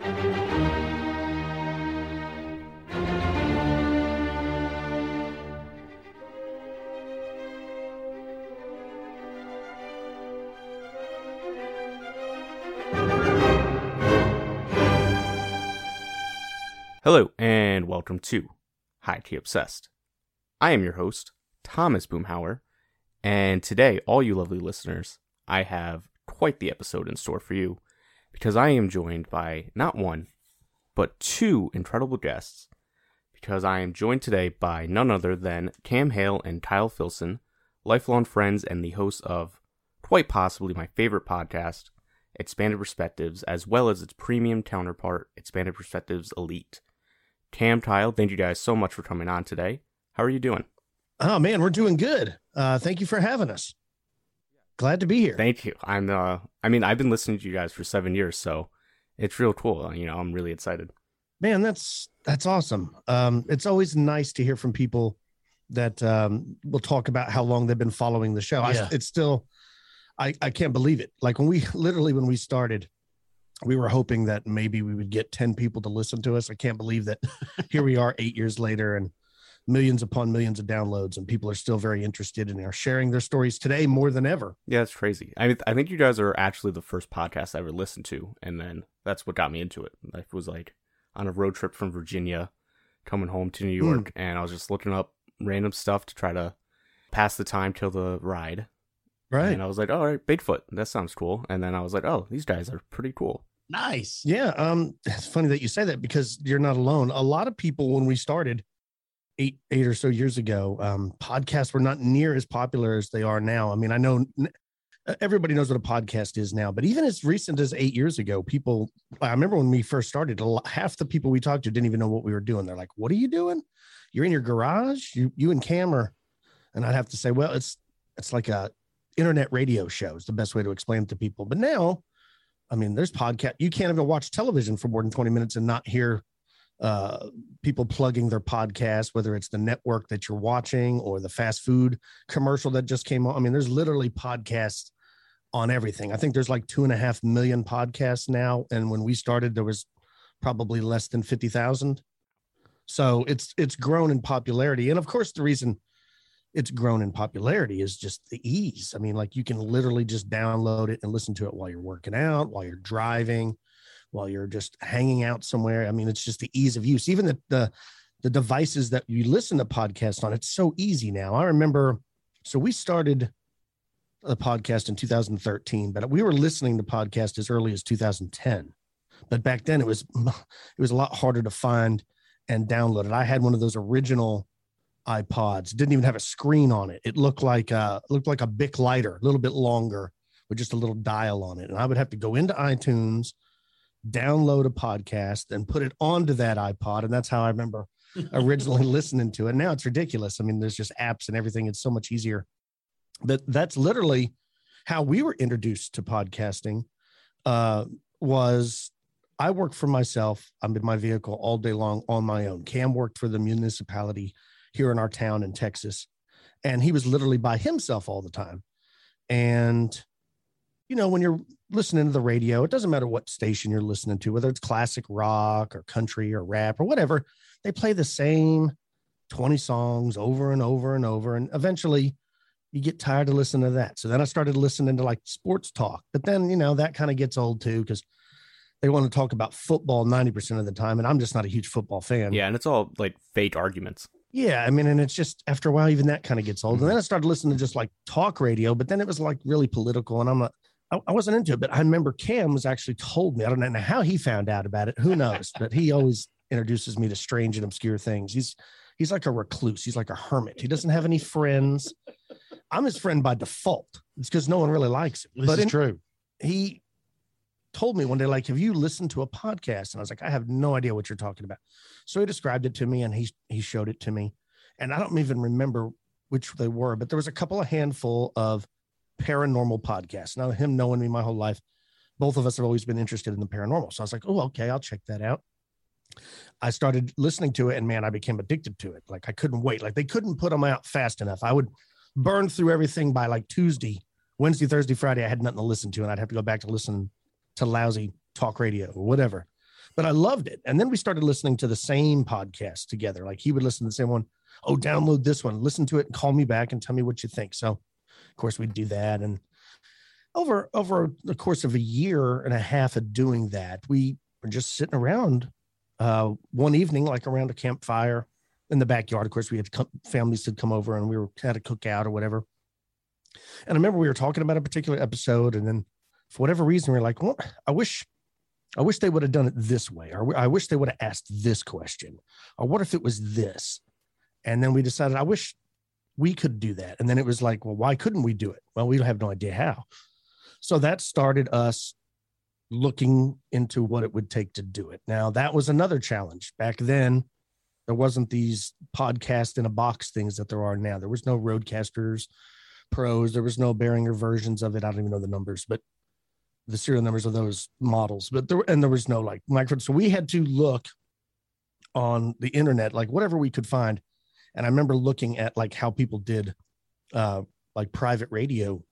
Hello, and welcome to High Obsessed. I am your host, Thomas Boomhauer, and today, all you lovely listeners, I have quite the episode in store for you because I am joined by not one, but two incredible guests. Because I am joined today by none other than Cam Hale and Kyle Filson, lifelong friends and the hosts of quite possibly my favorite podcast, Expanded Perspectives, as well as its premium counterpart, Expanded Perspectives Elite. Cam, Kyle, thank you guys so much for coming on today. How are you doing? Oh man, we're doing good. Uh, thank you for having us. Glad to be here. Thank you. I'm uh I mean, I've been listening to you guys for 7 years, so it's real cool. You know, I'm really excited. Man, that's that's awesome. Um, it's always nice to hear from people that um, will talk about how long they've been following the show. Yeah. I, it's still, I I can't believe it. Like when we literally when we started, we were hoping that maybe we would get ten people to listen to us. I can't believe that here we are eight years later and millions upon millions of downloads, and people are still very interested and are sharing their stories today more than ever. Yeah, it's crazy. I mean, I think you guys are actually the first podcast I ever listened to, and then that's what got me into it. I was like on a road trip from Virginia, coming home to New Hmm. York, and I was just looking up random stuff to try to pass the time till the ride. Right. And I was like, all right, Bigfoot, that sounds cool. And then I was like, oh, these guys are pretty cool. Nice. Yeah, um, it's funny that you say that because you're not alone. A lot of people, when we started eight eight or so years ago, um, podcasts were not near as popular as they are now. I mean, I know everybody knows what a podcast is now, but even as recent as eight years ago, people. I remember when we first started, lot, half the people we talked to didn't even know what we were doing. They're like, "What are you doing? You're in your garage? You you and Cam are?" And I'd have to say, "Well, it's it's like a internet radio show. Is the best way to explain it to people." But now I mean, there's podcast. You can't even watch television for more than 20 minutes and not hear uh, people plugging their podcast, whether it's the network that you're watching or the fast food commercial that just came on. I mean, there's literally podcasts on everything. I think there's like two and a half million podcasts now. And when we started, there was probably less than 50,000. So it's it's grown in popularity. And of course, the reason it's grown in popularity is just the ease. I mean, like you can literally just download it and listen to it while you're working out, while you're driving, while you're just hanging out somewhere. I mean, it's just the ease of use. Even the the, the devices that you listen to podcasts on, it's so easy now. I remember, so we started a podcast in 2013, but we were listening to podcasts as early as 2010. But back then, it was it was a lot harder to find and download it. I had one of those original iPods. Didn't even have a screen on it. It looked like a looked like a Bic lighter, a little bit longer, with just a little dial on it. And I would have to go into iTunes, download a podcast, and put it onto that iPod. And that's how I remember originally listening to it. Now it's ridiculous. I mean, there's just apps and everything. It's so much easier. But that's literally how we were introduced to podcasting. Uh, was I worked for myself. I'm in my vehicle all day long on my own. Cam worked for the municipality here in our town in Texas. And he was literally by himself all the time. And, you know, when you're listening to the radio, it doesn't matter what station you're listening to, whether it's classic rock or country or rap or whatever, they play the same 20 songs over and over and over. And eventually you get tired of listening to that. So then I started listening to like sports talk. But then, you know, that kind of gets old too because they want to talk about football 90% of the time. And I'm just not a huge football fan. Yeah, and it's all like fake arguments. Yeah, I mean, and it's just after a while, even that kind of gets old. And then I started listening to just like talk radio, but then it was like really political, and I'm not, I, I wasn't into it. But I remember Cam was actually told me. I don't know how he found out about it. Who knows? but he always introduces me to strange and obscure things. He's he's like a recluse. He's like a hermit. He doesn't have any friends. I'm his friend by default. It's because no one really likes him. This but is in- true. he told me one day, like, have you listened to a podcast? And I was like, I have no idea what you're talking about. So he described it to me and he he showed it to me. And I don't even remember which they were, but there was a couple of handful of paranormal podcast. Now, him knowing me my whole life, both of us have always been interested in the paranormal. So I was like, oh, okay, I'll check that out. I started listening to it and man, I became addicted to it. Like I couldn't wait. Like they couldn't put them out fast enough. I would burn through everything by like Tuesday, Wednesday, Thursday, Friday. I had nothing to listen to, and I'd have to go back to listen to lousy talk radio or whatever. but I loved it. And then we started listening to the same podcast together. Like he would listen to the same one. Oh, download this one, listen to it, and call me back and tell me what you think. So, course, we'd do that. And over over the course of a year and a half of doing that, we were just sitting around uh, one evening, like around a campfire in the backyard. Of course, we had co- families had come over and we were had a cookout or whatever. And I remember we were talking about a particular episode, and then for whatever reason, we are like, "Well, I wish, I wish they would have done it this way, or I wish they would have asked this question, or what if it was this?" And then we decided, I wish we could do that. And then it was like, well, why couldn't we do it? Well, we have no idea how. So that started us looking into what it would take to do it. Now, that was another challenge. Back then, there wasn't these podcast in a box things that there are now. There was no RodeCasters Pros, there was no Behringer versions of it. I don't even know the numbers, but the serial numbers of those models. But there and there was no like micro. So we had to look on the internet, like whatever we could find. And I remember looking at like how people did uh like private radio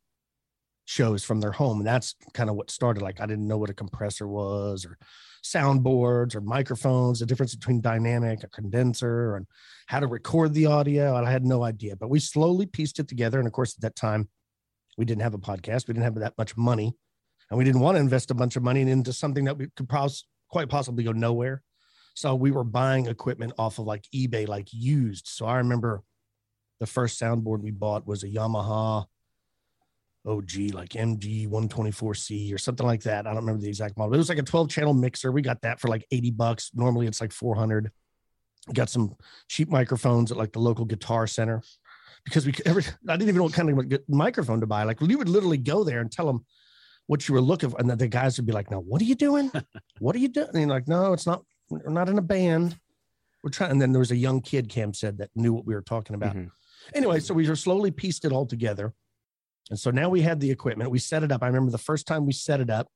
shows from their home. And that's kind of what started. Like I didn't know what a compressor was or soundboards or microphones, the difference between dynamic, a condenser, and how to record the audio. I had no idea, but we slowly pieced it together. And of course, at that time, we didn't have a podcast. We didn't have that much money, and we didn't want to invest a bunch of money into something that we could quite possibly go nowhere. So we were buying equipment off of like eBay, like used. So I remember the first soundboard we bought was a Yamaha OG, like MG 124C or something like that. I don't remember the exact model. but It was like a 12 channel mixer. We got that for like 80 bucks. Normally it's like 400. We got some cheap microphones at like the local guitar center because we every, I didn't even know what kind of microphone to buy. Like we would literally go there and tell them what you were looking for. And the guys would be like, no, what are you doing? what are you doing? And you're like, no, it's not, we're not in a band. We're trying. And then there was a young kid, Cam said, that knew what we were talking about. Mm-hmm. Anyway, so we just slowly pieced it all together and so now we had the equipment. We set it up. I remember the first time we set it up,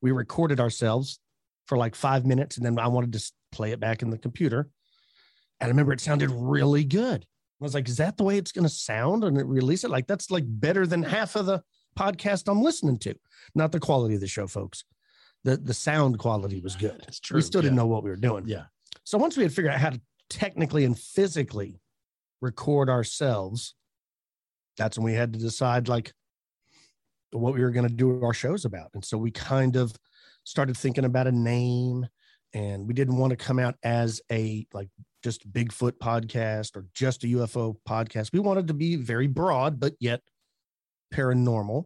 we recorded ourselves for like five minutes, and then I wanted to play it back in the computer. And I remember it sounded really good. I was like, "Is that the way it's going to sound?" And it release it like that's like better than half of the podcast I'm listening to. Not the quality of the show, folks. The the sound quality was good. It's true. We still yeah. didn't know what we were doing. Yeah. So once we had figured out how to technically and physically record ourselves, that's when we had to decide like what we were going to do our shows about. And so we kind of started thinking about a name and we didn't want to come out as a like just Bigfoot podcast or just a UFO podcast. We wanted to be very broad, but yet paranormal.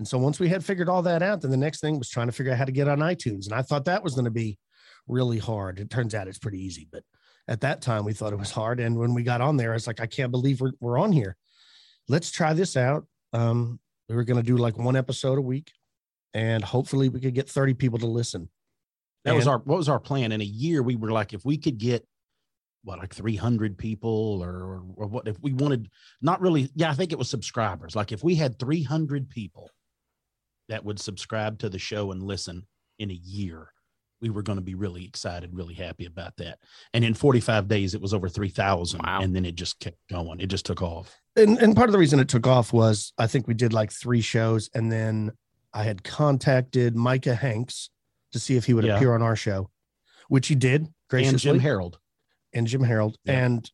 And so once we had figured all that out, then the next thing was trying to figure out how to get on iTunes. And I thought that was going to be really hard. It turns out it's pretty easy, but at that time we thought it was hard. And when we got on there, it's like, I can't believe we're, we're on here let's try this out. Um, we were going to do like one episode a week, and hopefully we could get 30 people to listen. That and, was our what was our plan in a year. We were like, if we could get what like 300 people or, or what if we wanted not really yeah i think it was subscribers like if we had 300 people that would subscribe to the show and listen in a year we were going to be really excited, really happy about that. And in 45 days, it was over 3,000. Wow. And then it just kept going. It just took off. And, and part of the reason it took off was I think we did like three shows. And then I had contacted Micah Hanks to see if he would yeah. appear on our show, which he did graciously. And Jim Harold. And Jim Harold. Yeah. And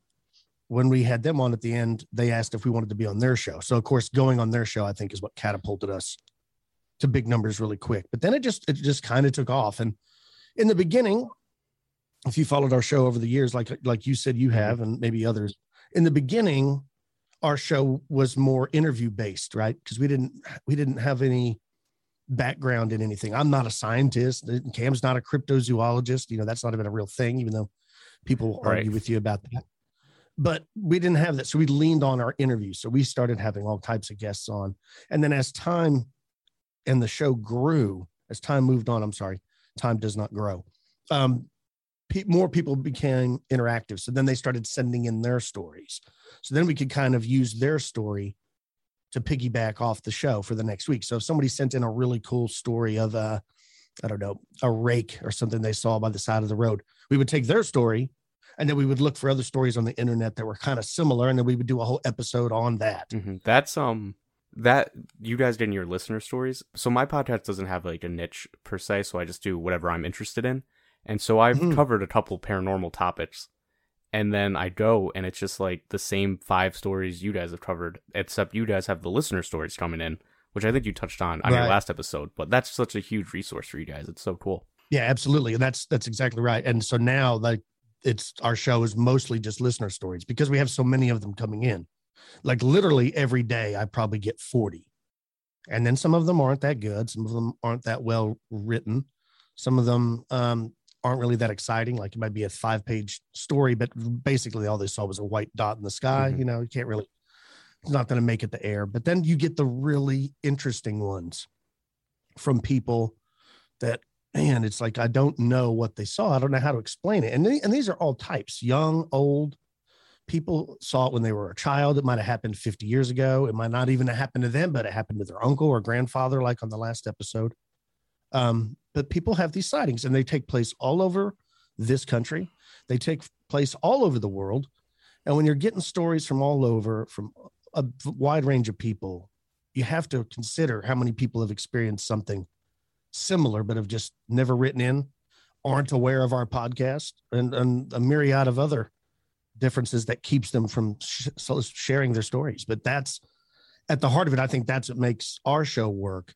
when we had them on at the end, they asked if we wanted to be on their show. So, of course, going on their show, I think, is what catapulted us to big numbers really quick. But then it just, it just kind of took off. And in the beginning, if you followed our show over the years, like like you said you have, and maybe others, in the beginning, our show was more interview based, right? Because we didn't we didn't have any background in anything. I'm not a scientist. Cam's not a cryptozoologist. You know, that's not even a real thing, even though people right. argue with you about that. But we didn't have that. So we leaned on our interviews. So we started having all types of guests on. And then as time and the show grew, as time moved on, I'm sorry, time does not grow. Um, pe- more people became interactive. So then they started sending in their stories. So then we could kind of use their story to piggyback off the show for the next week. So if somebody sent in a really cool story of a, I don't know, a rake or something they saw by the side of the road, we would take their story and then we would look for other stories on the internet that were kind of similar and then we would do a whole episode on that. Mm-hmm. That's um that you guys did in your listener stories. So my podcast doesn't have like a niche per se, so I just do whatever I'm interested in. And so I've Mhm. covered a couple paranormal topics. And then I go and it's just like the same five stories you guys have covered, except you guys have the listener stories coming in, which I think you touched on on your last episode. But that's such a huge resource for you guys. It's so cool. Yeah, absolutely. And that's that's exactly right. And so now like it's our show is mostly just listener stories because we have so many of them coming in. Like literally every day I probably get 40. And then some of them aren't that good, some of them aren't that well written. Some of them um aren't really that exciting. Like it might be a five-page story, but basically all they saw was a white dot in the sky. Mhm. You know, you can't really it's not going to make it to air. But then you get the really interesting ones from people that man, it's like I don't know what they saw. I don't know how to explain it. And they, and these are all types, young, old. People saw it when they were a child. It might have happened 50 years ago. It might not even have happened to them, but it happened to their uncle or grandfather, like on the last episode. Um, but people have these sightings, and they take place all over this country. They take place all over the world. And when you're getting stories from all over, from a wide range of people, you have to consider how many people have experienced something similar, but have just never written in, aren't aware of our podcast, and, and a myriad of other differences that keeps them from sh- sharing their stories. But that's at the heart of it. I think that's what makes our show work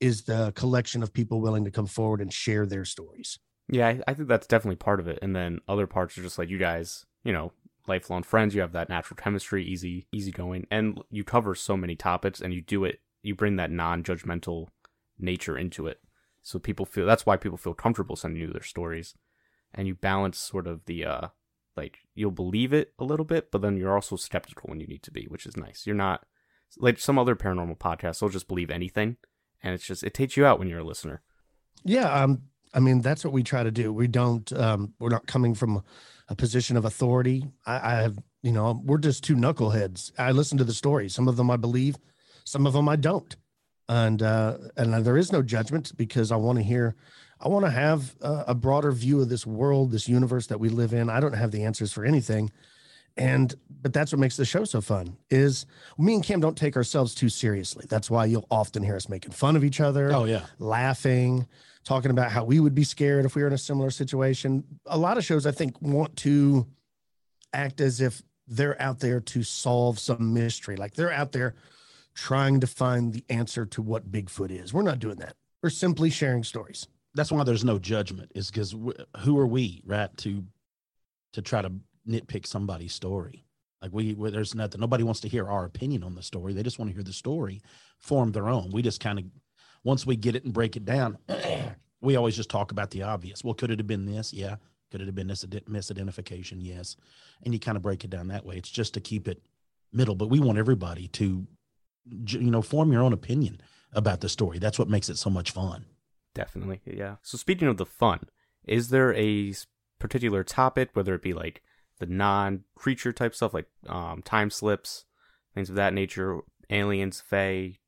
is the collection of people willing to come forward and share their stories. Yeah, I, I think that's definitely part of it. And then other parts are just like you guys, you know, lifelong friends. You have that natural chemistry, easy, easy going, and you cover so many topics, and you do it. You bring that non-judgmental nature into it, so people feel. That's why people feel comfortable sending you their stories, and you balance sort of the uh, like you'll believe it a little bit, but then you're also skeptical when you need to be, which is nice. You're not like some other paranormal podcasts. They'll just believe anything, and it's just it takes you out when you're a listener. Yeah, um, I mean that's what we try to do. We don't. Um, we're not coming from a position of authority. I, I have, you know, we're just two knuckleheads. I listen to the stories. Some of them I believe, some of them I don't, and uh, and there is no judgment because I want to hear. I want to have a, a broader view of this world, this universe that we live in. I don't have the answers for anything, and but that's what makes the show so fun. Is me and Cam don't take ourselves too seriously. That's why you'll often hear us making fun of each other Oh yeah. laughing, talking about how we would be scared if we were in a similar situation. A lot of shows, I think, want to act as if they're out there to solve some mystery, like they're out there trying to find the answer to what Bigfoot is. We're not doing that. We're simply sharing stories. That's why there's no judgment. Is because who are we, right? To to try to nitpick somebody's story. Like we, there's nothing. Nobody wants to hear our opinion on the story. They just want to hear the story, form their own. We just kind of, once we get it and break it down, we always just talk about the obvious. Well, could it have been this? Yeah. Could it have been this misidentification? Yes. And you kind of break it down that way. It's just to keep it middle, but we want everybody to, you know, form your own opinion about the story. That's what makes it so much fun. Definitely, yeah. So speaking of the fun, is there a particular topic, whether it be like the non-creature type stuff, like um, time slips, things of that nature, aliens, fae,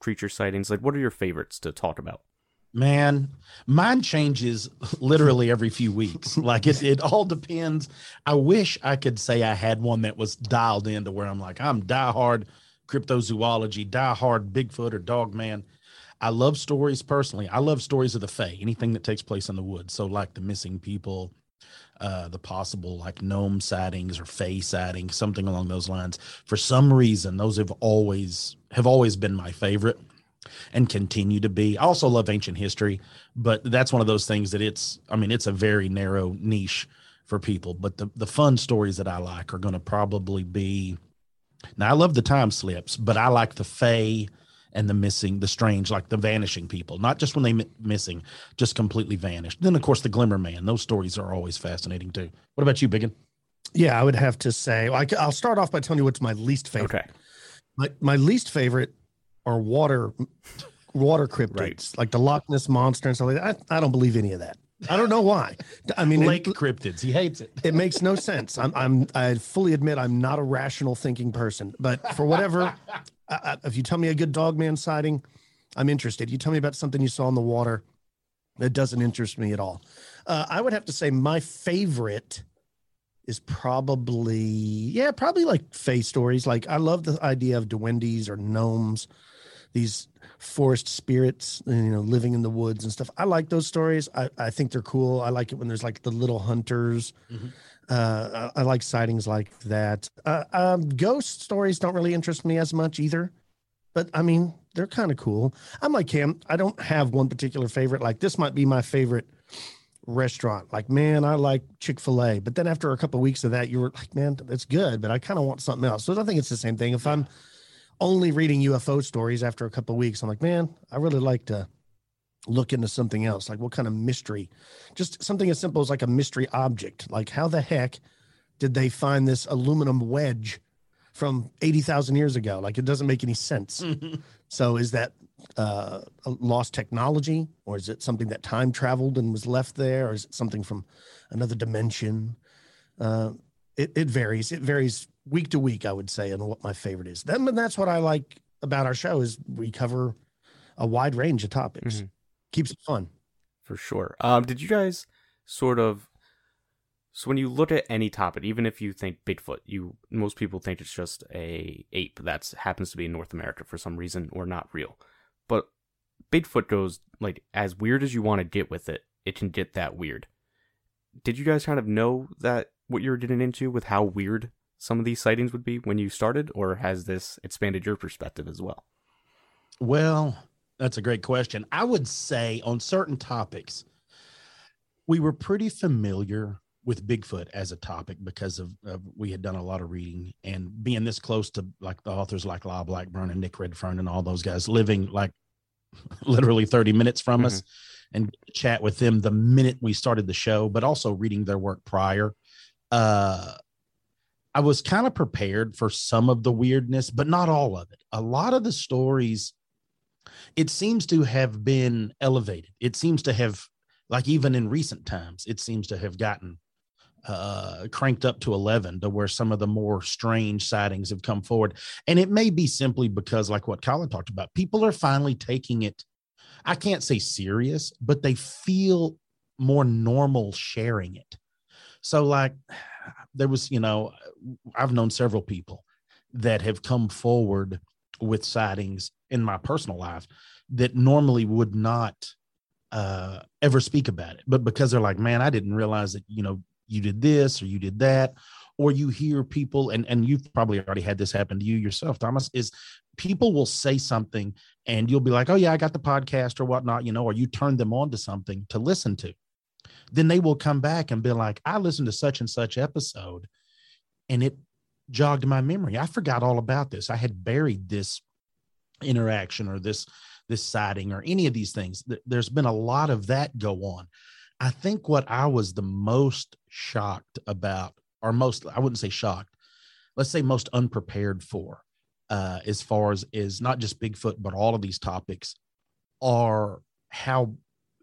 creature sightings? Like, what are your favorites to talk about? Man, mine changes literally every few weeks. Like it, it all depends. I wish I could say I had one that was dialed into where I'm like, I'm diehard cryptozoology, diehard Bigfoot or Dogman. I love stories personally. I love stories of the Fae, anything that takes place in the woods. So like the missing people, uh, the possible like gnome sightings or Fae sightings, something along those lines. For some reason, those have always have always been my favorite and continue to be. I also love ancient history, but that's one of those things that it's I mean, it's a very narrow niche for people. But the, the fun stories that I like are gonna probably be now I love the time slips, but I like the Fae and the missing, the strange, like the vanishing people, not just when they mi- missing, just completely vanished. Then of course the Glimmer Man, those stories are always fascinating too. What about you, Biggin? Yeah, I would have to say, I, will start off by telling you what's my least favorite. Okay, My, my least favorite are water water cryptids, Right. like the Loch Ness monster and stuff like that. I, I don't believe any of that. I don't know why. I mean, Lake it, cryptids. He hates it. it makes no sense. I'm, I'm, I fully admit I'm not a rational thinking person, but for whatever, I, if you tell me a good dog man sighting, I'm interested. You tell me about something you saw in the water, that doesn't interest me at all. Uh, I would have to say my favorite is probably, yeah, probably like face stories. Like I love the idea of duendes or gnomes, these forest spirits, you know, living in the woods and stuff. I like those stories. I, I think they're cool. I like it when there's like the little hunters. Mm-hmm. Uh, I, like sightings like that. Uh, um, ghost stories don't really interest me as much either, but I mean, they're kind of cool. I'm like Cam. I don't have one particular favorite. Like this might be my favorite restaurant. Like, man, I like Chick Fil A. But then after a couple of weeks of that, you were like, man, it's good, but I kind of want something else. So I think it's the same thing. If I'm only reading UFO stories after a couple of weeks, I'm like, man, I really like to look into something else. Like, what kind of mystery? Just something as simple as like a mystery object. Like, how the heck did they find this aluminum wedge from 80,000 years ago? Like, it doesn't make any sense. so, is that uh, lost technology, or is it something that time traveled and was left there, or is it something from another dimension? Uh, it, it varies. It varies week to week, I would say, and what my favorite is. Then, and that's what I like about our show is we cover a wide range of topics. Mm-hmm. Keeps it fun. For sure. Um, did you guys sort of so when you look at any topic, even if you think Bigfoot, you most people think it's just a ape that happens to be in North America for some reason or not real. But Bigfoot goes like as weird as you want to get with it, it can get that weird. Did you guys kind of know that what you were getting into with how weird some of these sightings would be when you started, or has this expanded your perspective as well? Well, that's a great question. I would say on certain topics, we were pretty familiar with Bigfoot as a topic because of, of, we had done a lot of reading and being this close to like the authors like Lyle Blackburn and Nick Redfern and all those guys living like literally 30 minutes from mm-hmm. us and chat with them the minute we started the show, but also reading their work prior. Uh, I was kind of prepared for some of the weirdness, but not all of it. A lot of the stories, it seems to have been elevated. It seems to have, like, even in recent times, it seems to have gotten uh, cranked up to 11 to where some of the more strange sightings have come forward. And it may be simply because, like what Colin talked about, people are finally taking it, I can't say serious, but they feel more normal sharing it. So, like, there was, you know, I've known several people that have come forward with sightings in my personal life that normally would not uh, ever speak about it. But because they're like, man, I didn't realize that, you know, you did this or you did that or you hear people and and you've probably already had this happen to you yourself thomas is people will say something and you'll be like oh yeah i got the podcast or whatnot you know or you turn them on to something to listen to. Then they will come back and be like i listened to such and such episode and it jogged my memory. I forgot all about this. I had buried this interaction or this this sighting or any of these things there's been a lot of that go on I think what I was the most shocked about, or most, I wouldn't say shocked, let's say most unprepared for, uh, as far as is not just Bigfoot, but all of these topics are how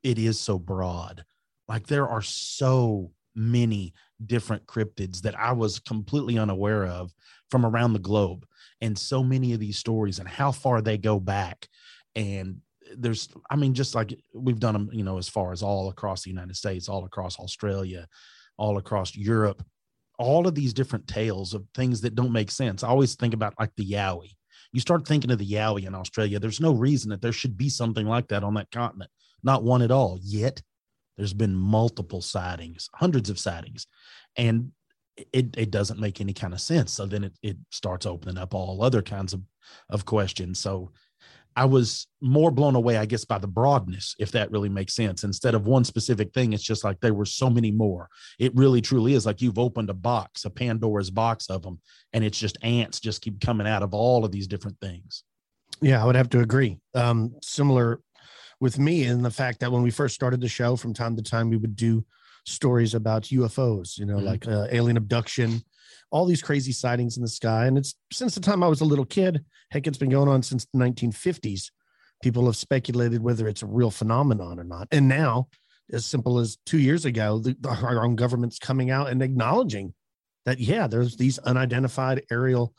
it is so broad. Like there are so many different cryptids that I was completely unaware of from around the globe. And so many of these stories and how far they go back. And there's i mean just like we've done them you know as far as all across the united states all across australia all across europe all of these different tales of things that don't make sense. I always think about like the yowie. You start thinking of the yowie in australia there's no reason that there should be something like that on that continent. Not one at all. Yet there's been multiple sightings hundreds of sightings. And it, it doesn't make any kind of sense so then it, it starts opening up all other kinds of of questions so I was more blown away, I guess, by the broadness, if that really makes sense. Instead of one specific thing, it's just like there were so many more. It really truly is like you've opened a box, a Pandora's box of them, and it's just ants just keep coming out of all of these different things. Yeah, I would have to agree. Um, similar with me in the fact that when we first started the show, from time to time, we would do stories about UFOs, you know, mm-hmm. like uh, alien abduction, all these crazy sightings in the sky. And it's since the time I was a little kid, heck, it's been going on since the 1950s. People have speculated whether it's a real phenomenon or not. And now, as simple as two years ago, the, our own government's coming out and acknowledging that, yeah, there's these unidentified aerial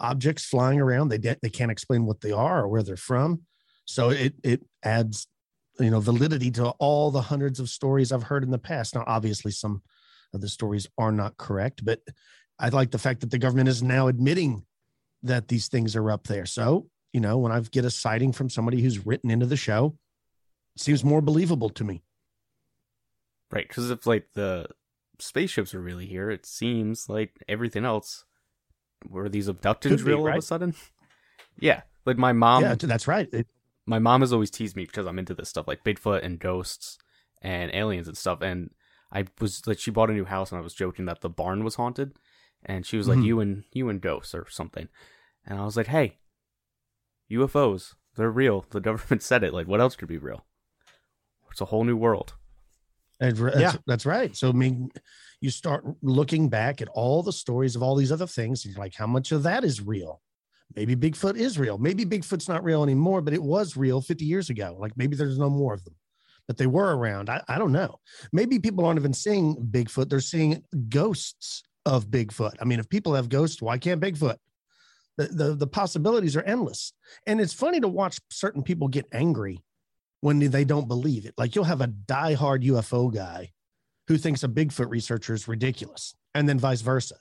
objects flying around. They, de- they can't explain what they are or where they're from. So it, it adds you know validity to all the hundreds of stories I've heard in the past. Now, obviously, some of the stories are not correct, but I like the fact that the government is now admitting that these things are up there. So you know, when I get a sighting from somebody who's written into the show, it seems more believable to me. Right, because if like the spaceships are really here, it seems like everything else were these abductions Could be, real all of a sudden? yeah, like my mom. yeah, that's right. It- my mom has always teased me because I'm into this stuff like Bigfoot and ghosts and aliens and stuff. And I was like, she bought a new house and I was joking that the barn was haunted. And she was like, Mhm. you and you and ghosts or something. And I was like, hey, UFOs, they're real. The government said it. Like, what else could be real? It's a whole new world. That's, that's, Yeah. that's right. So I mean, you start looking back at all the stories of all these other things, and you're like, how much of that is real? Maybe Bigfoot is real. Maybe Bigfoot's not real anymore, but it was real 50 years ago. Like maybe there's no more of them, but they were around. I, I don't know. Maybe people aren't even seeing Bigfoot; they're seeing ghosts of Bigfoot. I mean, if people have ghosts, why can't Bigfoot? The, the the possibilities are endless, and it's funny to watch certain people get angry when they don't believe it. Like you'll have a diehard UFO guy who thinks a Bigfoot researcher is ridiculous, and then vice versa.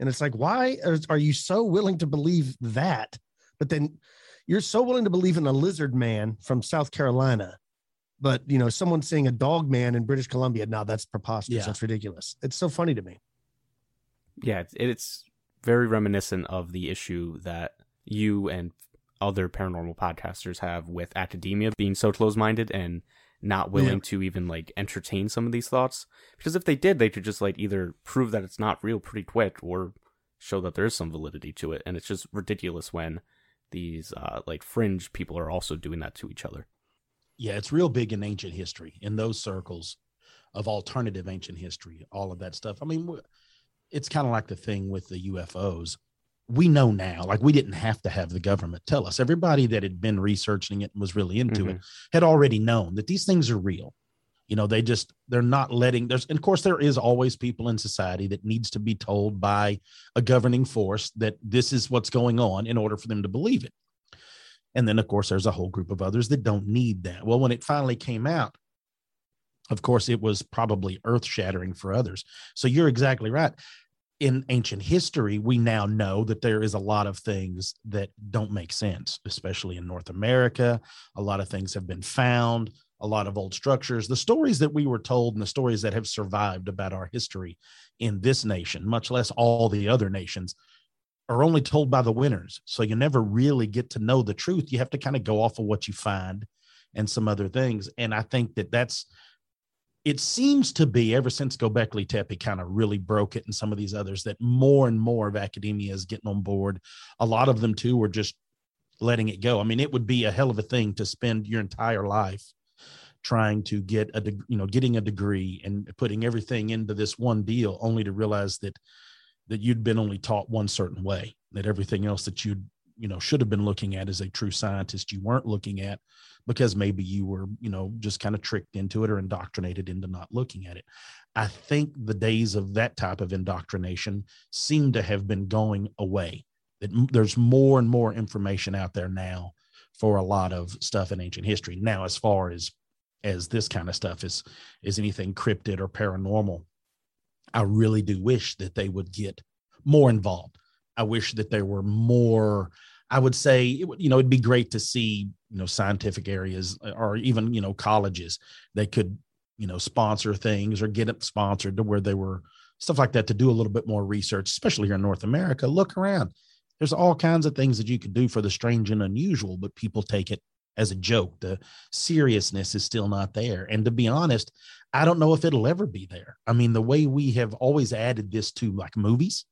And it's like, why are, you so willing to believe that? But then you're so willing to believe in a lizard man from South Carolina, but you know, someone seeing a dog man in British Columbia. Now that's preposterous. Yeah. That's ridiculous. It's so funny to me. Yeah, it's, it's very reminiscent of the issue that you and other paranormal podcasters have with academia being so close minded and not willing Yeah. to even like entertain some of these thoughts. Because if they did, they could just like either prove that it's not real pretty quick or show that there is some validity to it. And it's just ridiculous when these uh, like fringe people are also doing that to each other. Yeah, it's real big in ancient history in those circles of alternative ancient history, all of that stuff. I mean, it's kind of like the thing with the UFOs. We know now, like we didn't have to have the government tell us. Everybody that had been researching it and was really into it mm-hmm. had already known that these things are real. You know, they just they're not letting there's and of course there is always people in society that needs to be told by a governing force that this is what's going on in order for them to believe it. And then, of course, there's a whole group of others that don't need that. Well, when it finally came out, of course, it was probably earth shattering for others. So you're exactly right. In ancient history, we now know that there is a lot of things that don't make sense, especially in North America. A lot of things have been found, a lot of old structures. The stories that we were told and the stories that have survived about our history in this nation, much less all the other nations, are only told by the winners. So you never really get to know the truth. You have to kind of go off of what you find and some other things. And I think that that's, it seems to be ever since Gobekli Tepe kind of really broke it and some of these others that more and more of academia is getting on board. A lot of them too were just letting it go. I mean, it would be a hell of a thing to spend your entire life trying to get a, you know, getting a degree and putting everything into this one deal only to realize that that you'd been only taught one certain way that everything else that you you know should have been looking at as a true scientist you weren't looking at because maybe you were you know just kind of tricked into it or indoctrinated into not looking at it i think the days of that type of indoctrination seem to have been going away that there's more and more information out there now for a lot of stuff in ancient history now as far as as this kind of stuff is is anything cryptid or paranormal I really do wish that they would get more involved. I wish that there were more. I would say, you know, it'd be great to see, you know, scientific areas uh, or even, you know, colleges that could, you know, sponsor things or get it sponsored to where they were stuff like that to do a little bit more research, especially here in North America. Look around. There's all kinds of things that you could do for the strange and unusual, but people take it as a joke. The seriousness is still not there. And to be honest, I don't know if it'll ever be there. I mean, the way we have always added this to like movies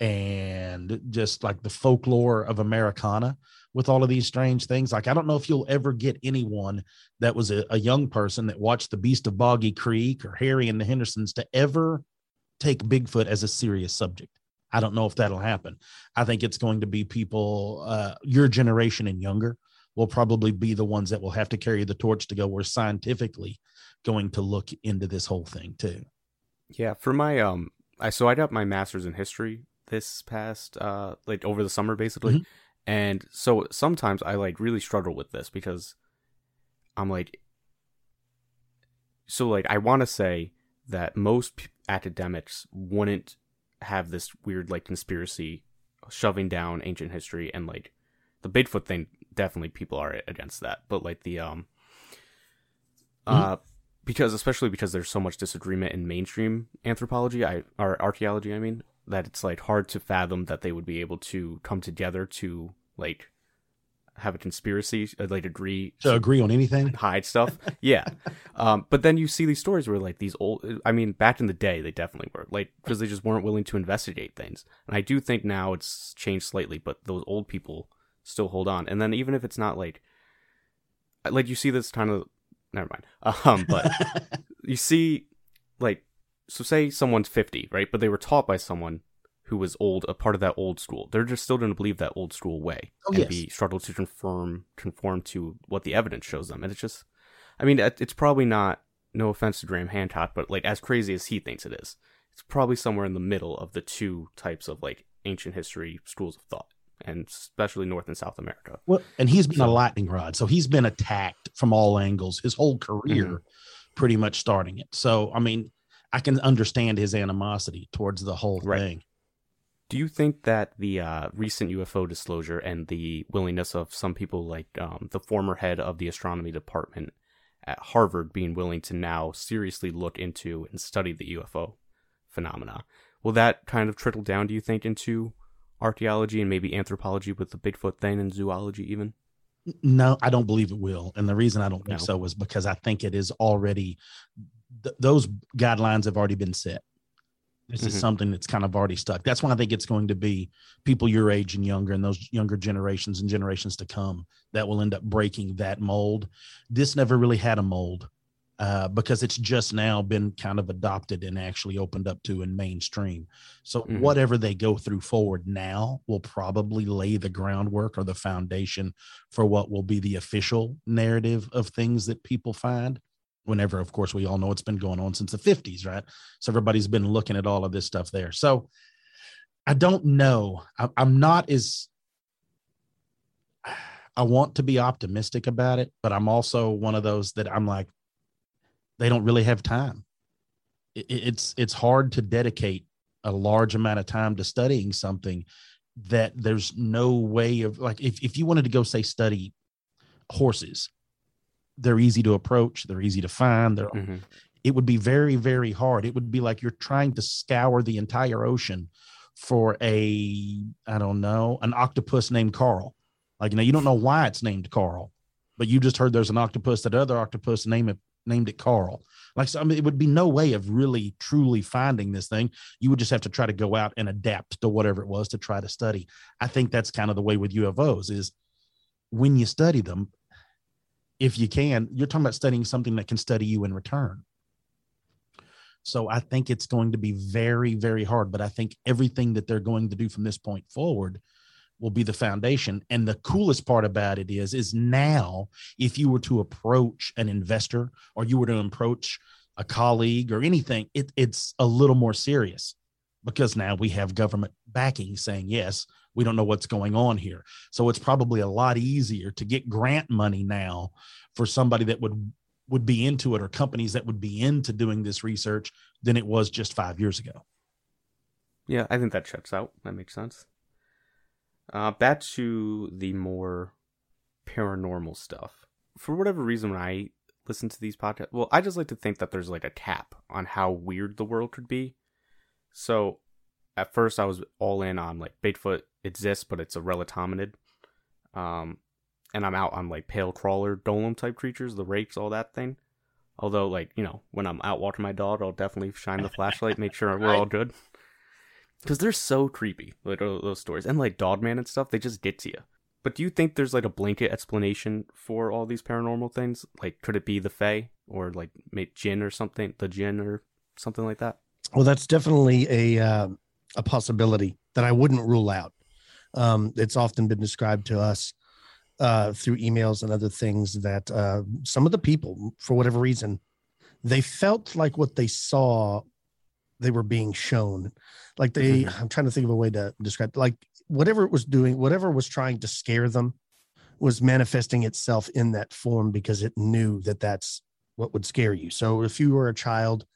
and just like the folklore of Americana with all of these strange things. Like, I don't know if you'll ever get anyone that was a, a young person that watched The Beast of Boggy Creek or Harry and the Hendersons to ever take Bigfoot as a serious subject. I don't know if that'll happen. I think it's going to be people, uh, your generation and younger will probably be the ones that will have to carry the torch to go. We're scientifically going to look into this whole thing too. Yeah, for my um, I so I got my master's in history this past uh, like over the summer basically, Mhm. and so sometimes I like really struggle with this because I'm like, so like I want to say that most p- academics wouldn't have this weird like conspiracy shoving down ancient history and like the Bigfoot thing definitely people are against that, but like the um uh mm-hmm. because especially because there's so much disagreement in mainstream anthropology, I or archaeology, I mean, that it's like hard to fathom that they would be able to come together to like have a conspiracy, uh, like agree to, to agree on anything, hide stuff. yeah, um, but then you see these stories where like these old. I mean, back in the day, they definitely were like because they just weren't willing to investigate things. And I do think now it's changed slightly, but those old people still hold on. And then even if it's not like, like you see this kind of, never mind. Um, but you see, like, so say someone's fifty, right? But they were taught by someone who was old, a part of that old school. They're just still going to believe that old school way oh, and yes. be struggle to conform conform to what the evidence shows them. And it's just, I mean, it's probably not. No offense to Graham Hancock, but like as crazy as he thinks it is, it's probably somewhere in the middle of the two types of like ancient history schools of thought, and especially North and South America. Well, and he's been so, a lightning rod, so he's been attacked from all angles his whole career, mm-hmm. pretty much starting it. So I mean, I can understand his animosity towards the whole right. thing. Do you think that the uh, recent UFO disclosure and the willingness of some people, like um, the former head of the astronomy department at Harvard, being willing to now seriously look into and study the UFO phenomena, will that kind of trickle down, do you think, into archaeology and maybe anthropology with the Bigfoot thing and zoology even? No, I don't believe it will. And the reason I don't think no. so is because I think it is already, th- those guidelines have already been set. This mm-hmm. is something that's kind of already stuck. That's why I think it's going to be people your age and younger, and those younger generations and generations to come that will end up breaking that mold. This never really had a mold uh, because it's just now been kind of adopted and actually opened up to in mainstream. So mm-hmm. whatever they go through forward now will probably lay the groundwork or the foundation for what will be the official narrative of things that people find whenever of course we all know it's been going on since the 50s right? So everybody's been looking at all of this stuff there. So i don't know. I, i'm not as i want to be optimistic about it but i'm also one of those that i'm like they don't really have time. It, it's it's hard to dedicate a large amount of time to studying something that there's no way of like if, if you wanted to go say study horses they're easy to approach they're easy to find they're mm-hmm. it would be very very hard. It would be like you're trying to scour the entire ocean for a i don't know an octopus named carl. Like you know you don't know why it's named carl but you just heard there's an octopus that other octopus name it named it carl. Like so, I mean, it would be no way of really truly finding this thing. You would just have to try to go out and adapt to whatever it was to try to study. I think that's kind of the way with ufos is when you study them if you can, you're talking about studying something that can study you in return. So I think it's going to be very, very hard. But I think everything that they're going to do from this point forward will be the foundation. And the coolest part about it is, is now if you were to approach an investor or you were to approach a colleague or anything, it, it's a little more serious because now we have government backing saying, yes, we don't know what's going on here. So it's probably a lot easier to get grant money now for somebody that would would be into it or companies that would be into doing this research than it was just 5 years ago. Yeah, I think that checks out. That makes sense. Uh, back to the more paranormal stuff. For whatever reason, when I listen to these podcasts, well, I just like to think that there's like a cap on how weird the world could be. So at first, I was all in on like Bigfoot exists, but it's a relict hominid. Um, and I'm out on like pale crawler, golem type creatures, the rakes, all that thing. Although, like you know, when I'm out walking my dog, I'll definitely shine the flashlight, make sure we're all good. Because they're so creepy, like those stories, and like Dogman and stuff, they just get to you. But do you think there's like a blanket explanation for all these paranormal things? Like, could it be the Fae or like Jinn or something, the Jinn or something like that? Well, that's definitely a uh, a possibility that I wouldn't rule out. Um, it's often been described to us uh, through emails and other things that uh, some of the people, for whatever reason, they felt like what they saw, they were being shown. Like they, mm-hmm. I'm trying to think of a way to describe, like whatever it was doing, whatever was trying to scare them, was manifesting itself in that form because it knew that that's what would scare you. So if you were a child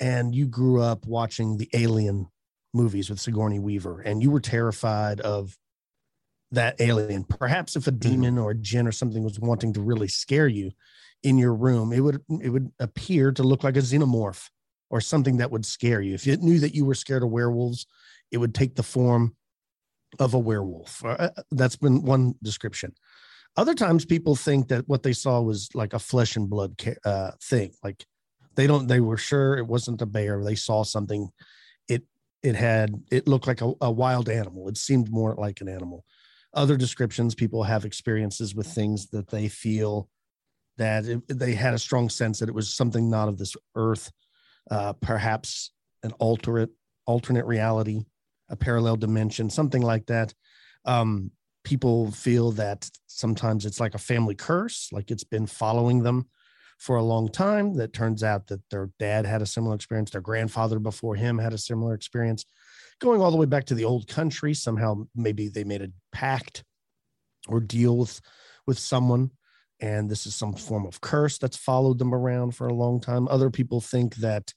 and you grew up watching the Alien movies with Sigourney Weaver and you were terrified of that alien. Perhaps if a demon or a jinn or something was wanting to really scare you in your room, it would it would appear to look like a xenomorph or something that would scare you. If it knew that you were scared of werewolves, it would take the form of a werewolf. Uh, that's been one description. Other times, people think that what they saw was like a flesh and blood uh, thing. Like they don't, they were sure it wasn't a bear. They saw something. It it had it looked like a, a wild animal. It seemed more like an animal. Other descriptions, people have experiences with things that they feel that it, they had a strong sense that it was something not of this earth uh, perhaps an alternate alternate reality, a parallel dimension, something like that. Um, people feel that sometimes it's like a family curse, like it's been following them for a long time. That turns out that their dad had a similar experience, their grandfather before him had a similar experience, going all the way back to the old country. Somehow, maybe they made a pact or deal with with someone and this is some form of curse that's followed them around for a long time. Other people think that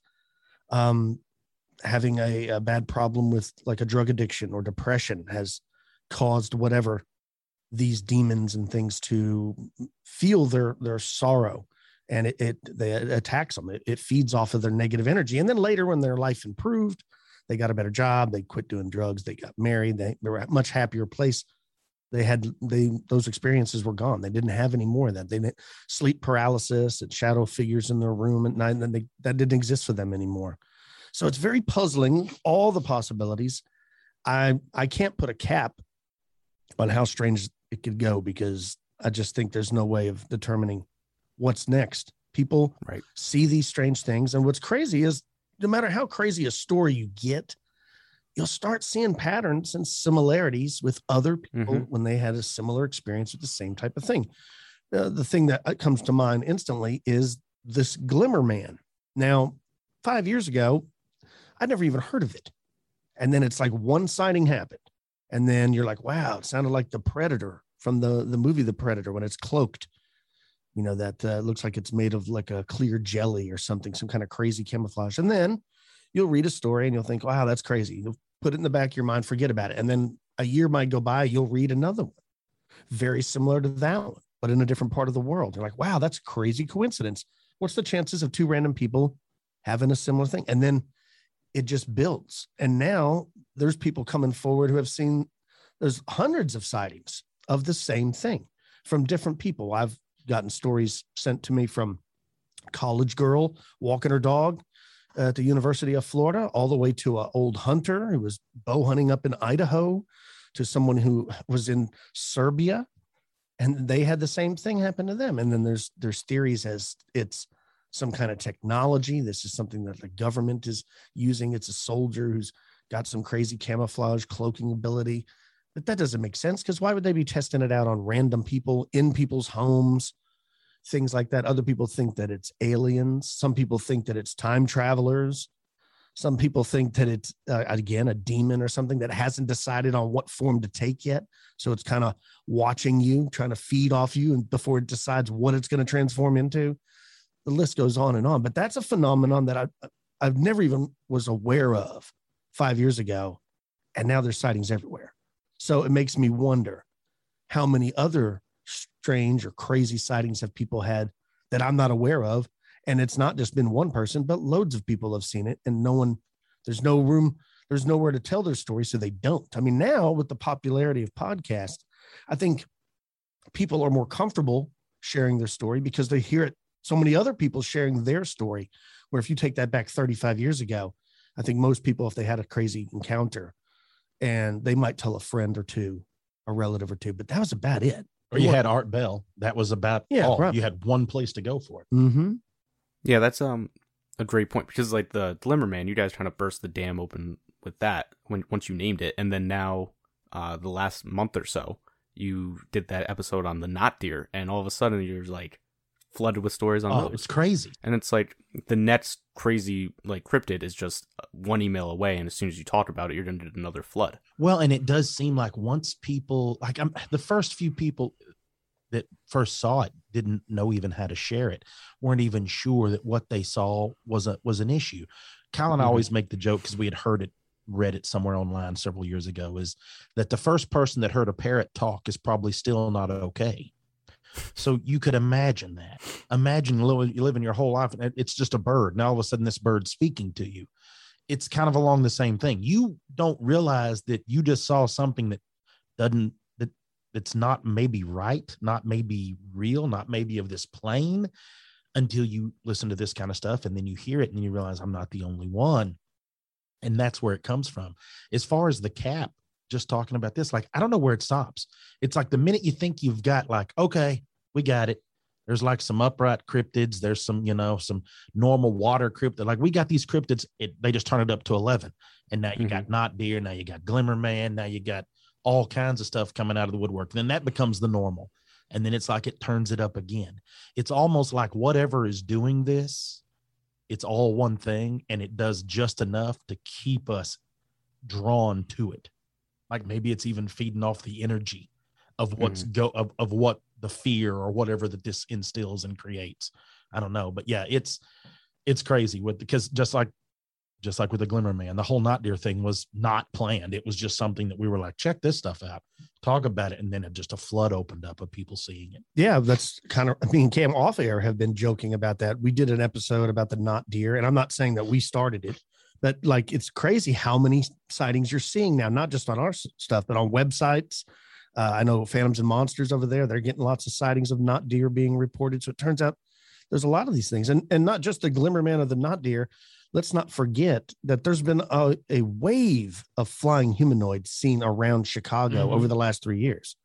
um, having a, a, bad problem with like a drug addiction or depression has caused whatever these demons and things to feel their their sorrow and it, it they attacks them. It, it feeds off of their negative energy. And then later when their life improved they got a better job they quit doing drugs they got married they, they were a much happier place. They had they those experiences were gone. They didn't have any more of that. They didn't sleep paralysis and shadow figures in their room at night and they, that didn't exist for them anymore. So it's very puzzling all the possibilities. I i can't put a cap on how strange it could go because i just think there's no way of determining what's next people right. see these strange things and what's crazy is no matter how crazy a story you get you'll start seeing patterns and similarities with other people mm-hmm. when they had a similar experience with the same type of thing. Uh, the thing that uh, comes to mind instantly is this Glimmer Man. Now, five years ago, I'd never even heard of it. And then it's like one sighting happened. And then you're like, wow, it sounded like the Predator from the, the movie The Predator when it's cloaked. You know, that uh, looks like it's made of like a clear jelly or something, some kind of crazy camouflage. And then you'll read a story and you'll think, wow, that's crazy. You'll put it in the back of your mind, forget about it. And then a year might go by, you'll read another one very similar to that one, but in a different part of the world. You're like, wow, that's crazy coincidence. What's the chances of two random people having a similar thing? And then it just builds. And now there's people coming forward who have seen there's hundreds of sightings of the same thing from different people. I've gotten stories sent to me from college girl walking her dog at the University of Florida, all the way to an old hunter who was bow hunting up in Idaho, to someone who was in Serbia, and they had the same thing happen to them. And then there's there's theories as it's some kind of technology. This is something that the government is using. It's a soldier who's got some crazy camouflage cloaking ability. But that doesn't make sense because why would they be testing it out on random people in people's homes? things like that. Other people think that it's aliens. Some people think that it's time travelers. Some people think that it's, uh, again, a demon or something that hasn't decided on what form to take yet. So it's kind of watching you, trying to feed off you, and before it decides what it's going to transform into. The list goes on and on. But that's a phenomenon that I, I've never even was aware of five years ago. And now there's sightings everywhere. So it makes me wonder how many other strange or crazy sightings have people had that I'm not aware of. And it's not just been one person, but loads of people have seen it. And no one, there's no room, there's nowhere to tell their story. So they don't. I mean, now with the popularity of podcasts, I think people are more comfortable sharing their story because they hear it so many other people sharing their story. Where if you take that back 35 years ago, I think most people, if they had a crazy encounter, and they might tell a friend or two, a relative or two, but that was about it. Or you had Art Bell. That was about yeah, all. Right. You had one place to go for it. Mm-hmm. Yeah, that's um a great point because like the Glimmer Man, you guys trying to burst the dam open with that when once you named it, and then now uh the last month or so you did that episode on the not deer, and all of a sudden you're like flooded with stories on oh, those. It's crazy, and it's like the next crazy like cryptid is just one email away, and as soon as you talk about it, you're going to get another flood. Well, and it does seem like once people like I'm the first few people that first saw it didn't know even how to share it, weren't even sure that what they saw was a was an issue. Kyle and I mm-hmm. always make the joke because we had heard it read it somewhere online several years ago is that the first person that heard a parrot talk is probably still not okay. So you could imagine that. Imagine you living your whole life and it's just a bird. Now all of a sudden this bird's speaking to you. It's kind of along the same thing. You don't realize that you just saw something that doesn't that that's not maybe right, not maybe real, not maybe of this plane until you listen to this kind of stuff and then you hear it and you realize I'm not the only one. And that's where it comes from. As far as the cap, just talking about this, like I don't know where it stops. It's like the minute you think you've got like, okay, we got it. There's like some upright cryptids. There's some, you know, some normal water cryptid. Like we got these cryptids, it, they just turn it up to 11. And now you Mhm. got Not Deer. Now you got Glimmer Man. Now you got all kinds of stuff coming out of the woodwork. Then that becomes the normal. And then it's like it turns it up again. It's almost like whatever is doing this, it's all one thing and it does just enough to keep us drawn to it. Like maybe it's even feeding off the energy of what's mm-hmm. go of, of what the fear or whatever that this instills and creates. I don't know. But yeah, it's it's crazy with because just like just like with the glimmer man, the whole not deer thing was not planned. It was just something that we were like, check this stuff out, talk about it, and then it just a flood opened up of people seeing it. Yeah, that's kind of. I mean, Cam off air have been joking about that. We did an episode about the not deer, and I'm not saying that we started it, but like it's crazy how many sightings you're seeing now, not just on our stuff, but on websites. Uh, I know Phantoms and Monsters over there; they're getting lots of sightings of not deer being reported. So it turns out there's a lot of these things, and and not just the glimmer man of the not deer. Let's not forget that there's been a, a wave of flying humanoids seen around Chicago Mhm. over the last three years.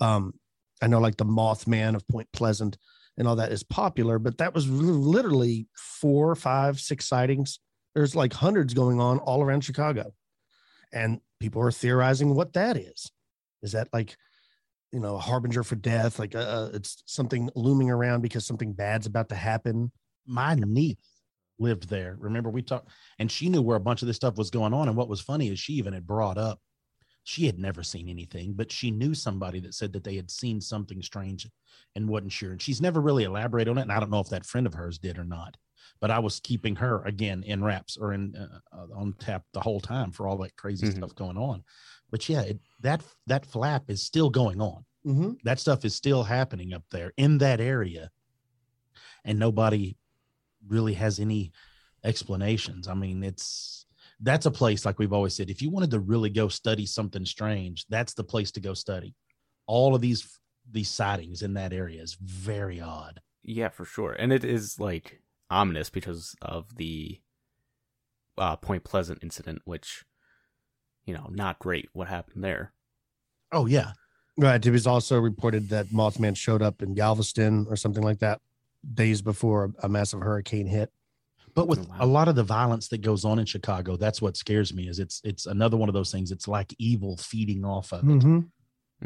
Um, I know like the Mothman of Point Pleasant and all that is popular, but that was literally four, five, six sightings. There's like hundreds going on all around Chicago. And people are theorizing what that is. Is that like, you know, a harbinger for death? Like uh, it's something looming around because something bad's about to happen. my niece lived there. Remember, we talked, and she knew where a bunch of this stuff was going on. And what was funny is she even had brought up she had never seen anything, but she knew somebody that said that they had seen something strange and wasn't sure. And she's never really elaborated on it. And I don't know if that friend of hers did or not. But I was keeping her again in wraps or in uh, uh, on tap the whole time for all that crazy Mhm. stuff going on. But yeah, it, that that flap is still going on. Mm-hmm. that stuff is still happening up there in that area. And nobody really has any explanations. I mean it's that's a place like we've always said if you wanted to really go study something strange that's the place to go study. All of these these sightings in that area is very odd. Yeah, for sure. And it is like ominous because of the uh, Point Pleasant incident, which, you know, not great what happened there. oh yeah Right. It was also reported that Mothman showed up in Galveston or something like that days before a massive hurricane hit. but with Oh, wow. a lot of the violence that goes on in chicago that's what scares me is it's it's another one of those things it's like evil feeding off of it Mm-hmm.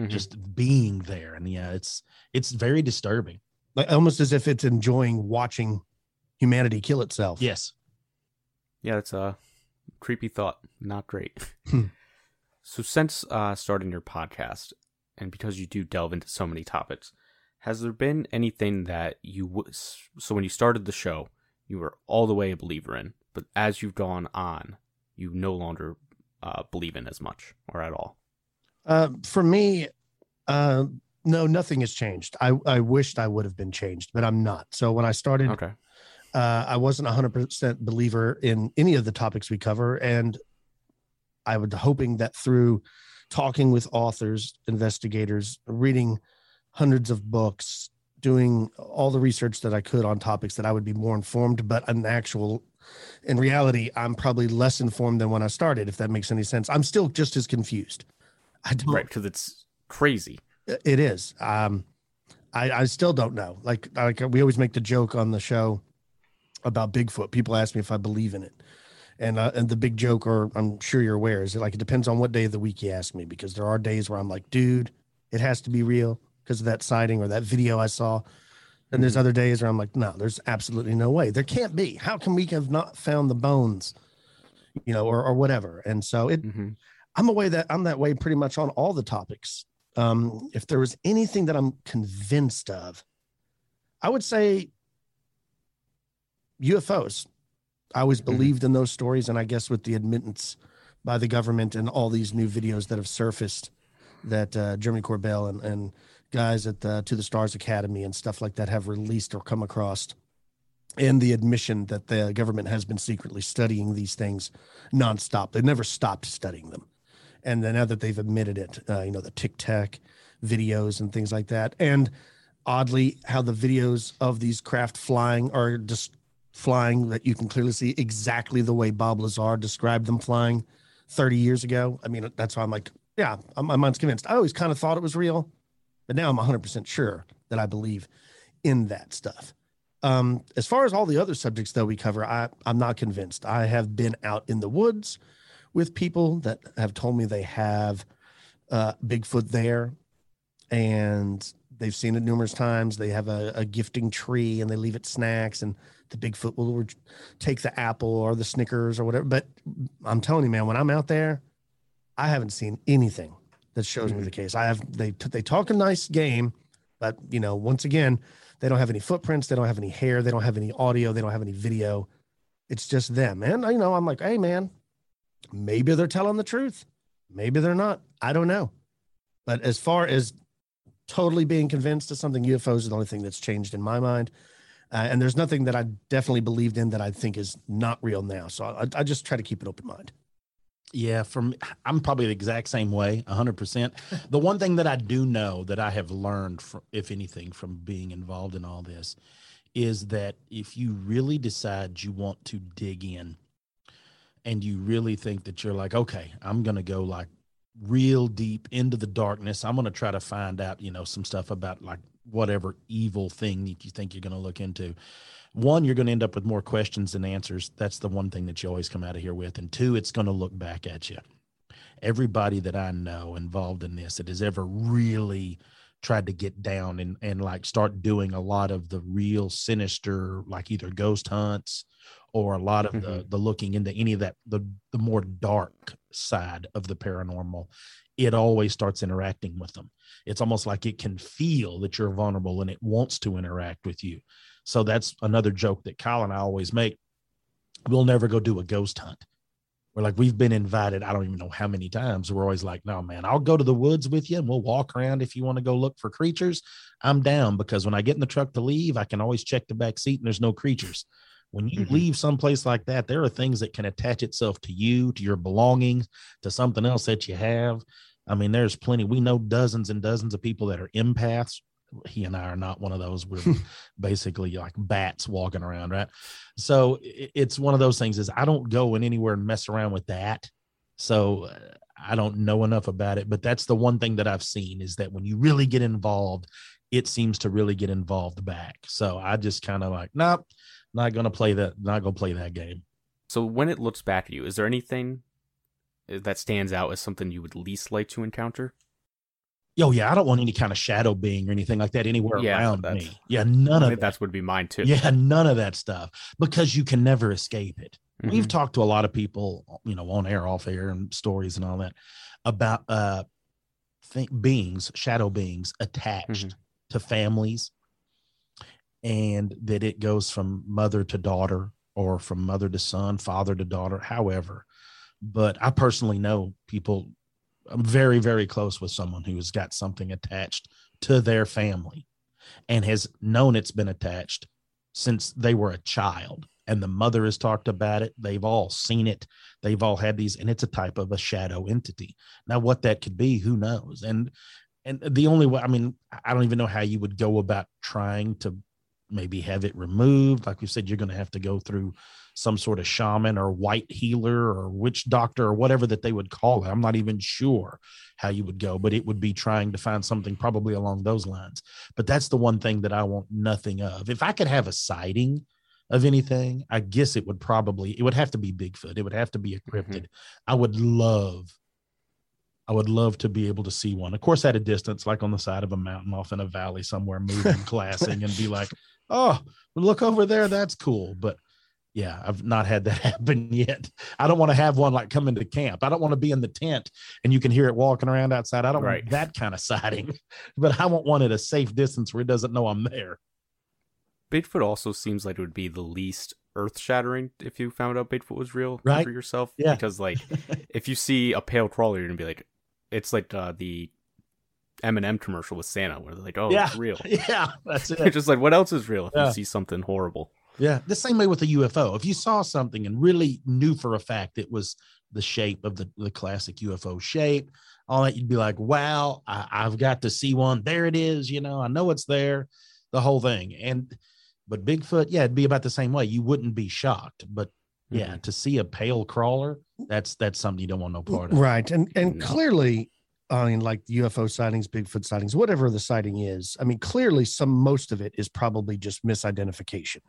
Mhm. just being there and yeah it's it's very disturbing Like almost as if it's enjoying watching humanity kill itself. yes yeah, it's a creepy thought. Not great. Hmm. so, since uh, starting your podcast, and because you do delve into so many topics, has there been anything that you w- so when you started the show, you were all the way a believer in, but as you've gone on, you no longer uh, believe in as much or at all? Uh, for me, uh, no, nothing has changed. I, I wished I would have been changed, but I'm not. So when I started, Okay. Uh, I wasn't a hundred percent believer in any of the topics we cover. And I was hoping that through talking with authors, investigators, reading hundreds of books, doing all the research that I could on topics that I would be more informed, but an actual, in reality, I'm probably less informed than when I started, if that makes any sense. I'm still just as confused. I don't, Right, because it's crazy. it is. Um, I, I still don't know. Like, like we always make the joke on the show about Bigfoot. People ask me if I believe in it, and uh, and the big joke, or I'm sure you're aware, is like it depends on what day of the week you ask me because there are days where I'm like, dude, it has to be real because of that sighting or that video I saw. And there's Mhm. other days where I'm like, no, there's absolutely no way. There can't be. How can we have not found the bones, you know, or or whatever? And so it hmm I'm away that I'm that way pretty much on all the topics. Um, if there was anything that I'm convinced of, I would say UFOs. I always Mhm. believed in those stories, and I guess with the admittance by the government and all these new videos that have surfaced that uh, Jeremy Corbell and, and guys at the To the Stars Academy and stuff like that have released or come across. And the admission that the government has been secretly studying these things nonstop. They've never stopped studying them. And then now that they've admitted it, uh, you know, the Tic Tac videos and things like that. And oddly, how the videos of these craft flying are just flying that you can clearly see exactly the way Bob Lazar described them flying 30 years ago. I mean, that's why I'm like, yeah, my mind's convinced. I always kind of thought it was real, but now I'm 100% sure that I believe in that stuff. Um, as far as all the other subjects that we cover, I, I'm not convinced. I have been out in the woods with people that have told me they have uh, Bigfoot there and they've seen it numerous times. They have a, a, gifting tree and they leave it snacks, and the Bigfoot will take the apple or the Snickers or whatever. But I'm telling you, man, when I'm out there, I haven't seen anything that shows mm-hmm. me the case. I have they they talk a nice game, but you know, once again, they don't have any footprints, they don't have any hair, they don't have any audio, they don't have any video. It's just them. And you know, I'm like, hey man, maybe they're telling the truth. Maybe they're not. I don't know. But as far as totally being convinced of something, UFOs is the only thing that's changed in my mind. Uh, and there's nothing that I definitely believed in that I think is not real now. So I, I just try to keep an open mind. Yeah, from I'm probably the exact same way, 100%. the one thing that I do know that I have learned from if anything from being involved in all this is that if you really decide you want to dig in and you really think that you're like, okay, I'm going to go like real deep into the darkness. I'm going to try to find out, you know, some stuff about like whatever evil thing that you think you're going to look into. One, you're going to end up with more questions than answers. That's the one thing that you always come out of here with. And two, it's going to look back at you. Everybody that I know involved in this that has ever really tried to get down and, and like start doing a lot of the real sinister, like either ghost hunts or a lot of the mm-hmm. the looking into any of that the the more dark side of the paranormal it always starts interacting with them. It's almost like it can feel that you're vulnerable and it wants to interact with you. So that's another joke that kyle and i always make. We'll never go do a ghost hunt. We're like we've been invited i don't even know how many times. We're always like no man i'll go to the woods with you and we'll walk around if you want to go look for creatures. I'm down because when i get in the truck to leave i can always check the back seat and there's no creatures. When you mm-hmm. leave someplace like that, there are things that can attach itself to you, to your belongings, to something else that you have. I mean, there's plenty. We know dozens and dozens of people that are empaths. He and I are not one of those. We're basically like bats walking around, right? So it's one of those things. Is I don't go in anywhere and mess around with that. So uh, I don't know enough about it. But that's the one thing that I've seen is that when you really get involved, it seems to really get involved back. So I just kind of like, nope, not gonna play that. Not gonna play that game. So when it looks back at you, is there anything that stands out as something you would least like to encounter? Yo, yeah, I don't want any kind of shadow being or anything like that anywhere yeah, around me. Yeah, none of that. That would be mine too. Yeah, none of that stuff because you can never escape it. Mm-hmm. We've talked to a lot of people, you know, on air, off air, and stories and all that about uh think beings, shadow beings attached mm-hmm. to families and that it goes from mother to daughter or from mother to son, father to daughter, however. But I personally know people, I'm very, very close with someone who has got something attached to their family and has known it's been attached since they were a child. And the mother has talked about it. They've all seen it. They've all had these, and it's a type of a shadow entity. Now, what that could be, who knows? And and the only way, I mean, I don't even know how you would go about trying to maybe have it removed. Like we said, you're going to have to go through some sort of shaman or white healer or witch doctor or whatever that they would call it. I'm not even sure how you would go, but it would be trying to find something probably along those lines. But that's the one thing that I want nothing of. If I could have a sighting of anything, I guess it would probably it would have to be Bigfoot. It would have to be a cryptid. Mm-hmm. I would love I would love to be able to see one. Of course, at a distance, like on the side of a mountain off in a valley somewhere, moving, glassing, and be like, oh, look over there. That's cool. But yeah, I've not had that happen yet. I don't want to have one like come into camp. I don't want to be in the tent and you can hear it walking around outside. I don't right. want that kind of sighting, but I want one at a safe distance where it doesn't know I'm there. Bigfoot also seems like it would be the least earth shattering if you found out Bigfoot was real Right. for yourself. Yeah. Because like if you see a pale crawler, you're gonna be like, it's like uh, the M&M commercial with Santa, where they're like, oh, Yeah. it's real. yeah, that's it. just like, what else is real if Yeah. you see something horrible? Yeah, the same way with the UFO. If you saw something and really knew for a fact it was the shape of the, the classic UFO shape, all that, you'd be like, wow, I, I've got to see one. There it is. You know, I know it's there, the whole thing. And, but Bigfoot, yeah, it'd be about the same way. You wouldn't be shocked. But yeah, Mhm. to see a pale crawler, that's that's something you don't want no part of. Right. And and No. clearly, I mean, like UFO sightings, Bigfoot sightings, whatever the sighting is, I mean, clearly some most of it is probably just misidentification.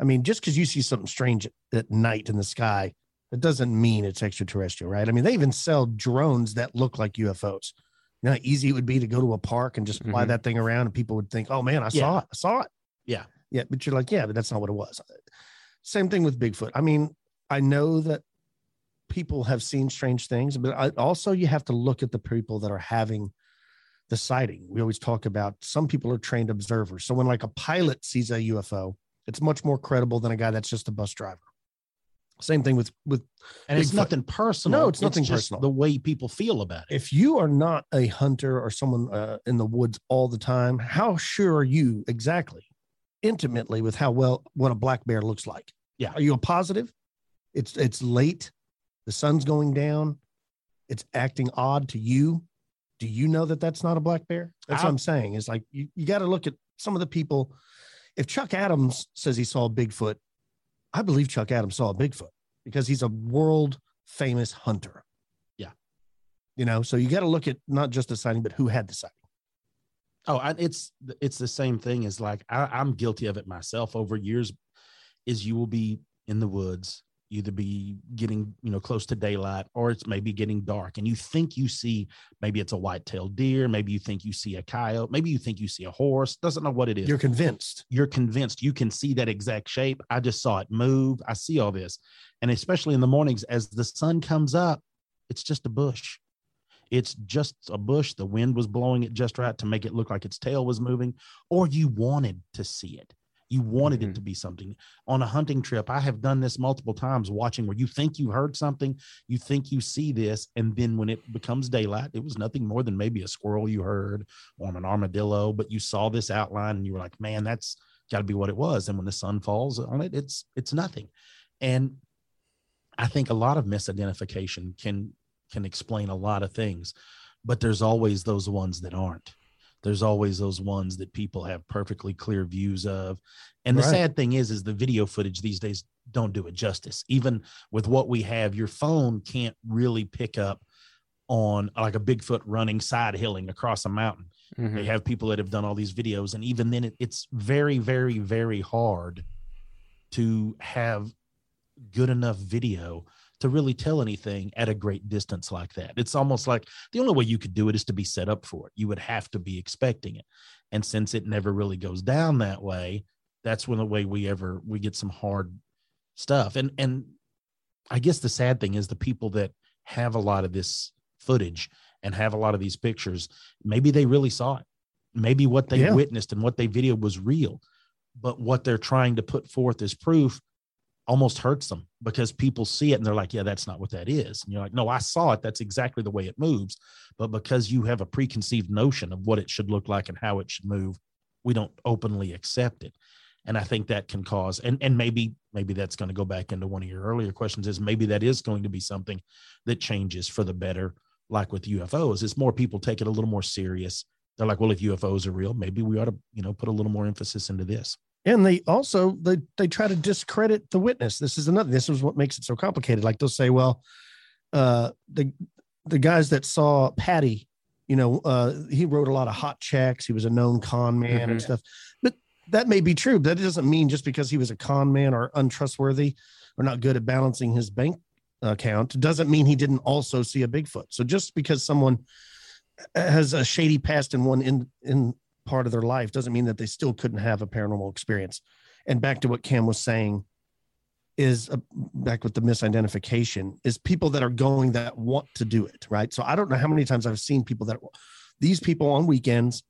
I mean, just because you see something strange at, night in the sky, that doesn't mean it's extraterrestrial, right? I mean, they even sell drones that look like UFOs. You know how easy it would be to go to a park and just fly Mhm. that thing around and people would think, oh man, I Yeah. saw it. I saw it. Yeah. Yeah. But you're like, yeah, but that's not what it was. Same thing with Bigfoot. I mean, I know that people have seen strange things, but I, also you have to look at the people that are having the sighting. We always talk about some people are trained observers. So when like a pilot sees a UFO, it's much more credible than a guy that's just a bus driver. Same thing with with And it's nothing personal. No, it's nothing just personal. The way people feel about it. if you are not a hunter or someone uh, in the woods all the time, how sure are you exactly, intimately, with how well what a black bear looks like? Yeah. Are you a positive? It's it's late, the sun's going down, it's acting odd to you. Do you know that that's not a black bear? That's what I- I'm saying. Is like you, you got to look at some of the people. If Chuck Adams says he saw a Bigfoot, I believe Chuck Adams saw a Bigfoot because he's a world famous hunter. Yeah. You know, so you got to look at not just the sighting, but who had the sighting. Oh, I, it's it's the same thing as like I, I'm guilty of it myself over years. Is you will be in the woods, either be getting you know close to daylight, or it's maybe getting dark, and you think you see maybe it's a white-tailed deer, maybe you think you see a coyote, maybe you think you see a horse. Doesn't know what it is. You're convinced. you're convinced you can see that exact shape. I just saw it move. I see all this. And especially in the mornings as the sun comes up, it's just a bush. It's just a bush. The wind was blowing it just right to make it look like its tail was moving, or you wanted to see it. You wanted Mhm. it to be something. On a hunting trip, I have done this multiple times watching where you think you heard something, you think you see this, and then when it becomes daylight, it was nothing more than maybe a squirrel you heard or an armadillo, but you saw this outline and you were like, man, that's got to be what it was. And when the sun falls on it, it's it's nothing. And I think a lot of misidentification can can explain a lot of things, but there's always those ones that aren't. There's always those ones that people have perfectly clear views of. And the Right. sad thing is, is the video footage these days don't do it justice. Even with what we have, your phone can't really pick up on like a Bigfoot running side hilling across a mountain. Mhm. They have people that have done all these videos, and even then, it, it's very, very, very hard to have good enough video to really tell anything at a great distance like that. It's almost like the only way you could do it is to be set up for it. You would have to be expecting it, and since it never really goes down that way, that's when the way we ever we get some hard stuff. And and I guess the sad thing is the people that have a lot of this footage and have a lot of these pictures, maybe they really saw it. Maybe what they Yeah. witnessed and what they videoed was real, but what they're trying to put forth as proof almost hurts them because people see it and they're like, yeah, that's not what that is. And you're like, no, I saw it. That's exactly the way it moves. But because you have a preconceived notion of what it should look like and how it should move, we don't openly accept it. And I think that can cause, and, and maybe, maybe that's going to go back into one of your earlier questions is maybe that is going to be something that changes for the better. Like with UFOs, is more people take it a little more serious. They're like, well, if UFOs are real, maybe we ought to, you know, put a little more emphasis into this. And they also they they try to discredit the witness. This is another. This is what makes it so complicated. Like they'll say, well, uh, the the guys that saw Patty, you know, uh, he wrote a lot of hot checks. He was a known con man and Mhm. stuff. But that may be true. But that doesn't mean just because he was a con man or untrustworthy or not good at balancing his bank account doesn't mean he didn't also see a Bigfoot. So just because someone has a shady past in one in in part of their life doesn't mean that they still couldn't have a paranormal experience. And back to what Cam was saying is uh, back with the misidentification is people that are going that want to do it, right? So I don't know how many times I've seen people that these people on weekends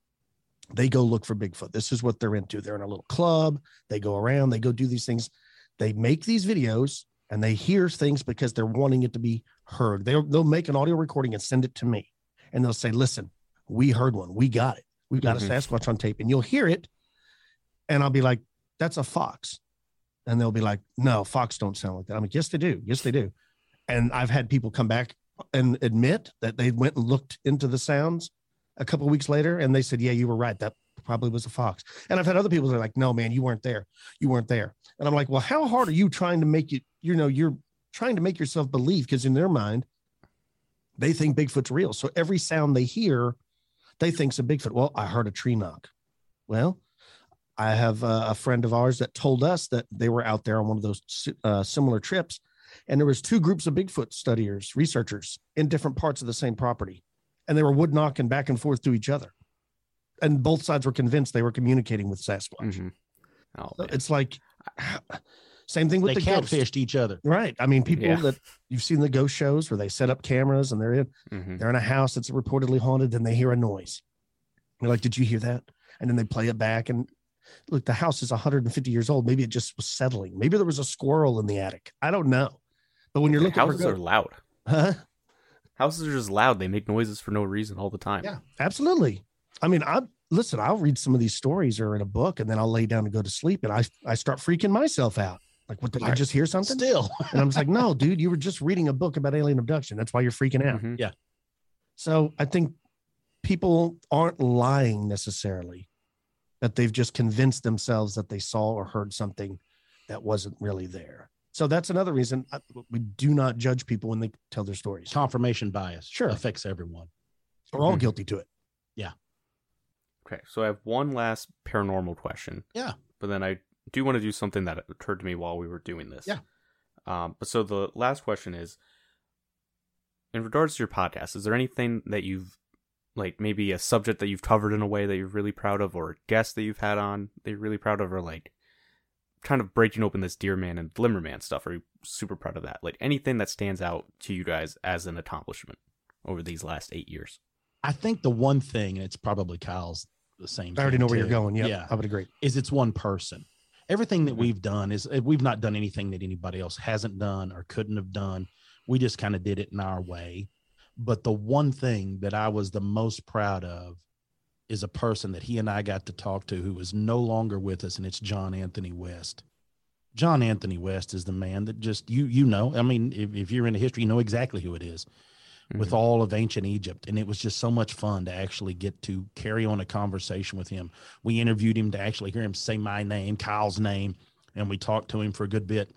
they go look for Bigfoot. This is what they're into. They're in a little club, they go around, they go do these things. they make these videos and they hear things because they're wanting it to be heard. They'll they'll make an audio recording and send it to me, and they'll say, "Listen, we heard one. We got it. We've got Mhm. a Sasquatch on tape," and you'll hear it, and I'll be like, "That's a fox," and they'll be like, "No, fox don't sound like that." I'm like, "Yes, they do. Yes, they do." And I've had people come back and admit that they went and looked into the sounds a couple of weeks later, and they said, "Yeah, you were right. That probably was a fox." And I've had other people that are like, "No, man, you weren't there. You weren't there." And I'm like, "Well, how hard are you trying to make it? You know, you're trying to make yourself believe because in their mind, they think Bigfoot's real. So every sound they hear, they think's a Bigfoot. Well, I heard a tree knock. Well, I have a, a friend of ours that told us that they were out there on one of those uh, similar trips, and there was two groups of Bigfoot studiers, researchers in different parts of the same property, and they were wood knocking back and forth to each other, and both sides were convinced they were communicating with Sasquatch. Mhm. Oh, So. It's like same thing with they the ghost. catfished each other. Right. I mean, people Yeah. that you've seen the ghost shows where they set up cameras and they're in Mhm. they're in a house that's reportedly haunted, then they hear a noise. They're like, Did you hear that? And then they play it back. And look, the house is 150 years old. Maybe it just was settling. Maybe there was a squirrel in the attic. I don't know. But when you're looking houses are loud. huh? Houses are just loud. They make noises for no reason all the time. Yeah. Absolutely. I mean, I listen, I'll read some of these stories or in a book and then I'll lay down and go to sleep and I I start freaking myself out. Like, what did I just hear something? Still, And I'm just like, no, dude, you were just reading a book about alien abduction. That's why you're freaking out. Mhm. So I think people aren't lying necessarily, that they've just convinced themselves that they saw or heard something that wasn't really there. So that's another reason I, we do not judge people when they tell their stories. confirmation bias Sure. affects everyone. We're all Mhm. guilty to it. Yeah. Okay, so I have one last paranormal question. Yeah. But then I do want to do something that occurred to me while we were doing this. Yeah. Um, but so the last question is in regards to your podcast, is there anything that you've like maybe a subject that you've covered in a way that you're really proud of, or a guest that you've had on that you're really proud of, or like kind of breaking open this Deer Man and Glimmerman stuff? Are you super proud of that? Like anything that stands out to you guys as an accomplishment over these last eight years? I think the one thing, and it's probably Kyle's the same. I already thing, know where you're going. Yep, Yeah. I would agree. is it's one person. Everything that Mhm. we've done is uh, we've not done anything that anybody else hasn't done or couldn't have done. We just kind of did it in our way. But the one thing that I was the most proud of is a person that he and I got to talk to who is no longer with us, and it's John Anthony West. John Anthony West is the man that just you you know. I mean, if, if you're into history, you know exactly who it is with Mhm. all of ancient Egypt. And it was just so much fun to actually get to carry on a conversation with him. We interviewed him to actually hear him say my name, Kyle's name, and we talked to him for a good bit.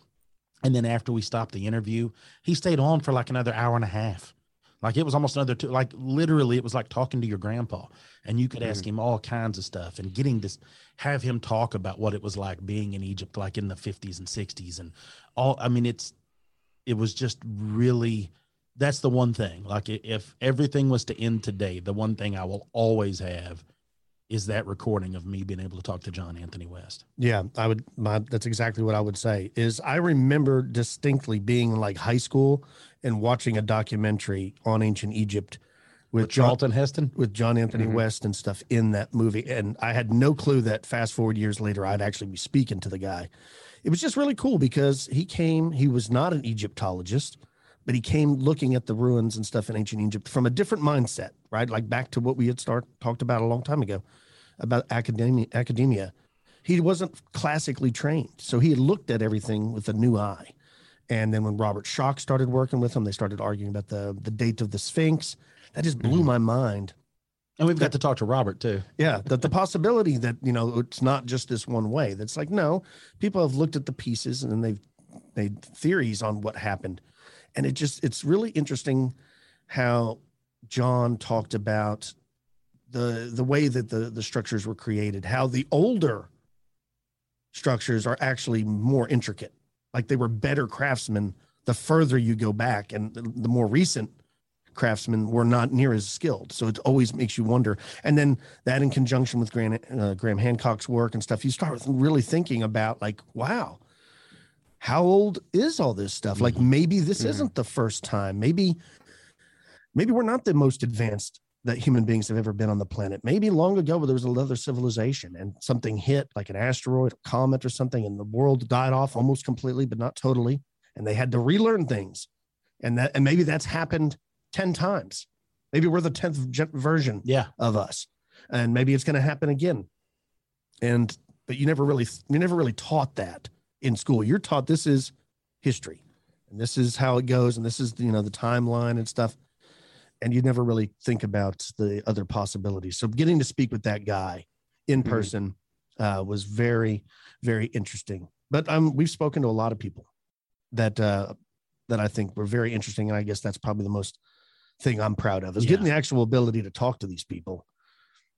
And then after we stopped the interview, he stayed on for like another hour and a half. Like it was almost another two, like literally, it was like talking to your grandpa, and you could ask him all kinds of stuff and getting this, have him talk about what it was like being in Egypt, like in the 50s and 60s, and all. I mean, it's, it was just really, that's the one thing. Like if everything was to end today, the one thing I will always have is that recording of me being able to talk to John Anthony West. Yeah, I would. My, that's exactly what I would say. Is I remember distinctly being in like high school and watching a documentary on ancient Egypt with, With John, Charlton Heston. with John Anthony Mhm. West and stuff in that movie, and I had no clue that fast forward years later I'd actually be speaking to the guy. It was just really cool because he came. He was not an Egyptologist, but he came looking at the ruins and stuff in ancient Egypt from a different mindset, right? Like back to what we had start talked about a long time ago about academia. Academia. He wasn't classically trained, so he had looked at everything with a new eye. And then when Robert Schoch started working with him, they started arguing about the the date of the Sphinx. That just blew Mhm. my mind. And we've got to talk to Robert too. Yeah, that the possibility that you know it's not just this one way. That's like no, people have looked at the pieces and then they've made theories on what happened, and it just it's really interesting how John talked about the the way that the the structures were created, how the older structures are actually more intricate, like they were better craftsmen the further you go back, and the, the more recent craftsmen were not near as skilled. So it always makes you wonder. And then that in conjunction with Graham, uh, Graham Hancock's work and stuff, you start really thinking about like, wow, how old is all this stuff? Like maybe this Mhm. isn't the first time. Maybe, maybe we're not the most advanced that human beings have ever been on the planet. Maybe long ago, there was another civilization and something hit, like an asteroid, a comet, or something, and the world died off almost completely, but not totally. And they had to relearn things, and that and maybe that's happened ten times. Maybe we're the tenth version Yeah. of us, and maybe it's going to happen again. And but you never really you never really taught that in school. You're taught this is history, and this is how it goes, and this is you know the timeline and stuff and you never really think about the other possibilities. So getting to speak with that guy in Mhm. person uh, was very, very interesting. But um, we've spoken to a lot of people that uh, that I think were very interesting, and I guess that's probably the most thing I'm proud of is getting the actual ability to talk to these people.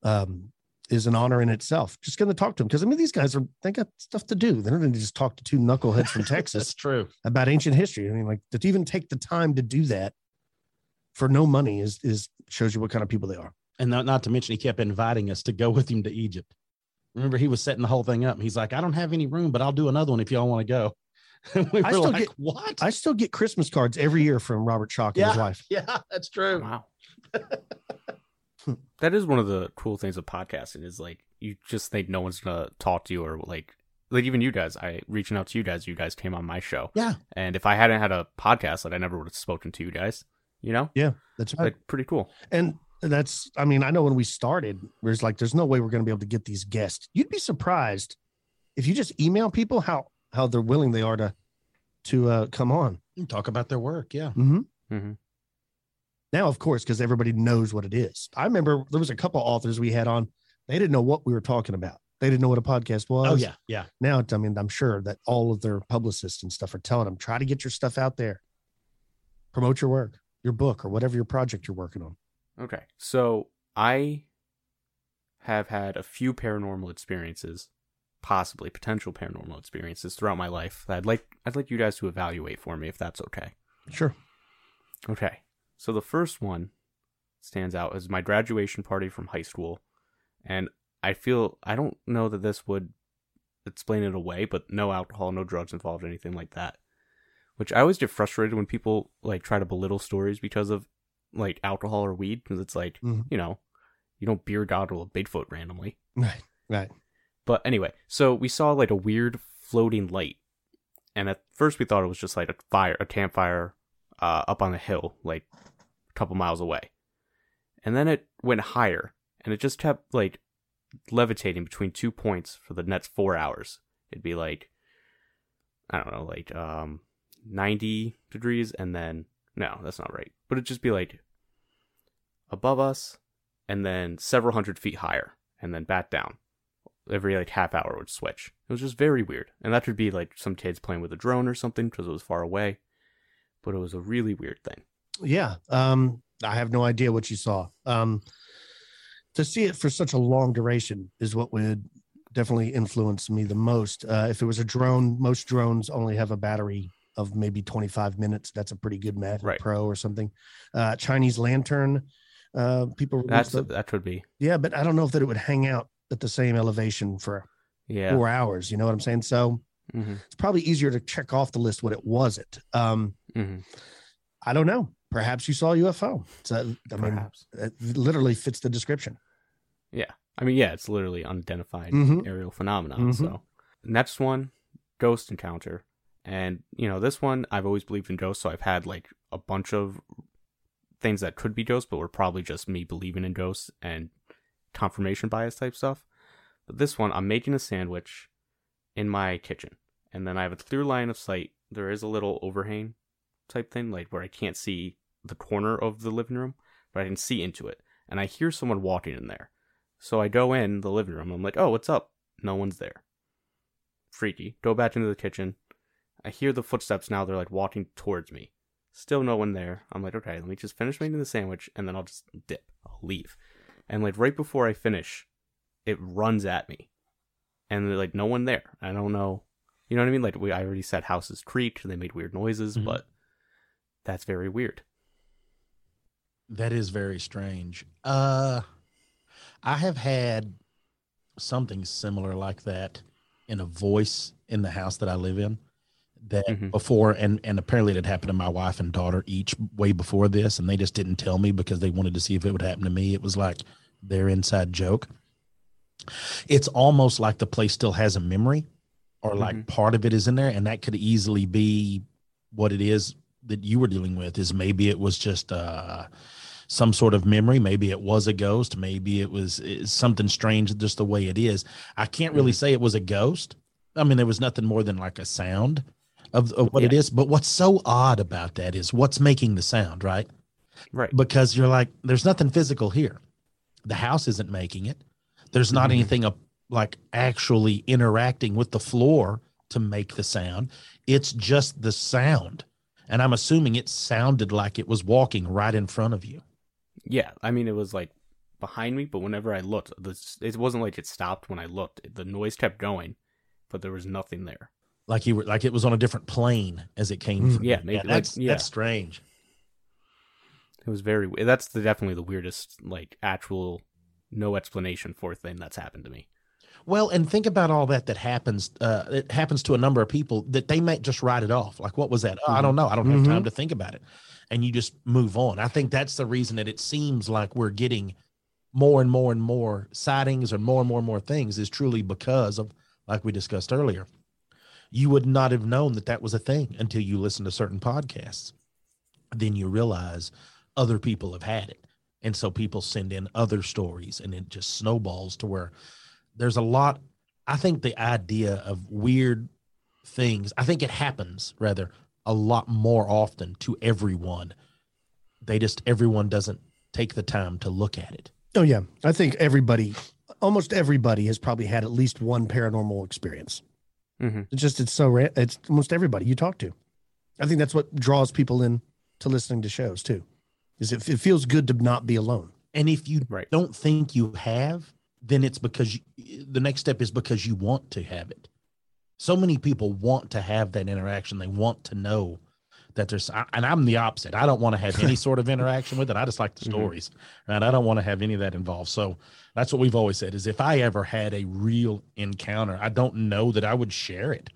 Um, is an honor in itself. Just going to talk to them because I mean these guys are they got stuff to do. They're not going to just talk to two knuckleheads from Texas That's true. about ancient history. I mean, like to even take the time to do that for no money is is shows you what kind of people they are. And not, not to mention, he kept inviting us to go with him to Egypt. Remember, he was setting the whole thing up. He's like, I don't have any room, but I'll do another one if y'all want to go. And we I still like, get- what? I still get Christmas cards every year from Robert Schoch and his wife. yeah, that's true. Wow. That is one of the cool things of podcasting is like you just think no one's gonna talk to you or like like even you guys. I reaching out to you guys. You guys came on my show, Yeah. and if I hadn't had a podcast, like I never would have spoken to you guys. You know, yeah That's right. like pretty cool. and that's I mean, I know when we started, there's like there's no way we're gonna be able to get these guests. You'd be surprised if you just email people how how they're willing they are to to uh come on. and Talk about their work. Yeah. Mm-hmm. hmm Now, of course, because everybody knows what it is. I remember there was a couple authors we had on, they didn't know what we were talking about. They didn't know what a podcast oh, was. Oh, yeah. Yeah. now i mean i'm sure that all of their publicists and stuff are telling them try to get your stuff out there promote your work your book or whatever your project you're working on Okay, so I have had a few paranormal experiences, possibly potential paranormal experiences throughout my life. That I'd like I'd like you guys to evaluate for me if that's okay. sure Okay. So the first one stands out as my graduation party from high school. And I feel I don't know that this would explain it away, but no alcohol, no drugs involved, anything like that. Which I always get frustrated when people like try to belittle stories because of like alcohol or weed, because it's like, Mhm. you know, you don't beer goggle a Bigfoot randomly. right right But anyway, so we saw like a weird floating light, and at first we thought it was just like a fire, a campfire, uh, up on a hill, like a couple miles away, and then it went higher, and it just kept like levitating between two points for the next four hours. It'd be like, I don't know, like um, ninety degrees, and then no, that's not right, but it'd just be like above us, and then several hundred feet higher, and then back down every like half hour would switch. It was just very weird. And that could be like some kids playing with a drone or something because it was far away. But it was a really weird thing. Yeah um i have no idea what you saw um to see it for such a long duration is what would definitely influence me the most uh if it was a drone most drones only have a battery of maybe 25 minutes that's a pretty good Mavic Right. pro or something uh chinese lantern uh people That's them. that could be. Yeah, but I don't know if that it would hang out at the same elevation for Yeah. four hours. You know what I'm saying? So hmm it's probably easier to check off the list what it wasn't. Um, hmm I don't know. Perhaps you saw a UFO. So I mean, Perhaps. it literally fits the description. Yeah. I mean, yeah, it's literally unidentified Mhm. aerial phenomenon. Mhm. So next one, ghost encounter. And you know, this one I've always believed in ghosts, so I've had like a bunch of things that could be ghosts, but were probably just me believing in ghosts and confirmation bias type stuff. But this one, I'm making a sandwich in my kitchen, and then I have a clear line of sight. There is a little overhang type thing, like where I can't see the corner of the living room, but I can see into it. And I hear someone walking in there. So I go in the living room. I'm like, oh, what's up? No one's there. Freaky. Go back into the kitchen. I hear the footsteps now. They're like walking towards me. Still no one there. I'm like, okay, let me just finish making the sandwich and then I'll just dip. I'll leave. And like right before I finish, it runs at me. And they're like, no one there. I don't know. You know what I mean? Like we I already said houses creaked, and they made weird noises, Mhm. but that's very weird. That is very strange. Uh I have had something similar like that in a voice in the house that I live in that Mhm. before and and apparently it had happened to my wife and daughter each way before this and they just didn't tell me because they wanted to see if it would happen to me it was like their inside joke it's almost like the place still has a memory or like Mhm. part of it is in there and that could easily be what it is that you were dealing with is maybe it was just uh some sort of memory. Maybe it was a ghost. Maybe it was something strange just the way it is. I can't really say it was a ghost. I mean there was nothing more than like a sound of, of what it Yeah. is. But what's so odd about that is what's making the sound right? Right. because you're like there's nothing physical here. The house isn't making it. There's not Mhm. anything up like actually interacting with the floor to make the sound. It's just the sound. And i'm assuming it sounded like it was walking right in front of you Yeah, I mean it was like behind me, but whenever I looked, this it wasn't like it stopped when I looked. The noise kept going, but there was nothing there. like you were like it was on a different plane as it came Mm. through. Yeah, maybe, like, that's yeah. that's strange It was very. That's the, definitely the weirdest, like actual, no explanation for thing that's happened to me. well and think about all that that happens uh it happens to a number of people that they might just write it off like what was that oh, i don't know i don't have Mhm. time to think about it and you just move on. I think that's the reason that it seems like we're getting more and more and more sightings or more and more and more things is truly because of like we discussed earlier you would not have known that that was a thing until you listen to certain podcasts. Then you realize other people have had it. And so people send in other stories and it just snowballs to where there's a lot. I think the idea of weird things i think it happens rather a lot more often to everyone they just everyone doesn't take the time to look at it Oh yeah, I think everybody, almost everybody, has probably had at least one paranormal experience. Mm-hmm. It's just it's so rare. It's almost everybody you talk to. I think that's what draws people in to listening to shows too. Is it, it feels good to not be alone. and if you Right. don't think you have then it's because you, the next step is because you want to have it so many people want to have that interaction. They want to know that there's and i'm the opposite. I don't want to have any sort of interaction with it. I just like the Mhm. stories and i don't want to have any of that involved. So that's what we've always said is if i ever had a real encounter i don't know that i would share it.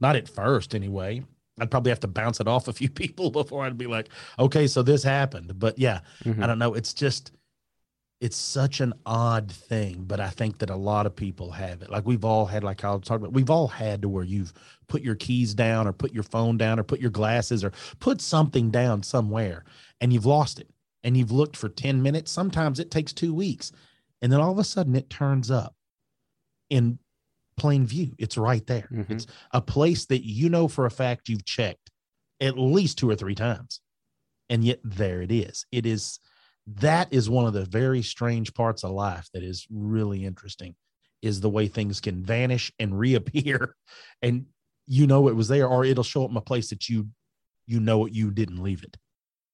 Not at first anyway. I'd probably have to bounce it off a few people before i'd be like okay so this happened. But yeah Mm-hmm. I don't know. It's just, it's such an odd thing, but I think that a lot of people have it. Like we've all had, like I was talking about, we've all had to where you've put your keys down or put your phone down or put your glasses or put something down somewhere and you've lost it and you've looked for 10 minutes. Sometimes it takes two weeks. And then all of a sudden it turns up in plain view. It's right there. Mhm. It's a place that you know for a fact you've checked at least two or three times. And yet there it is. It is that is one of the very strange parts of life that is really interesting is the way things can vanish and reappear and you know it was there or it'll show up in a place that you you know it you didn't leave it.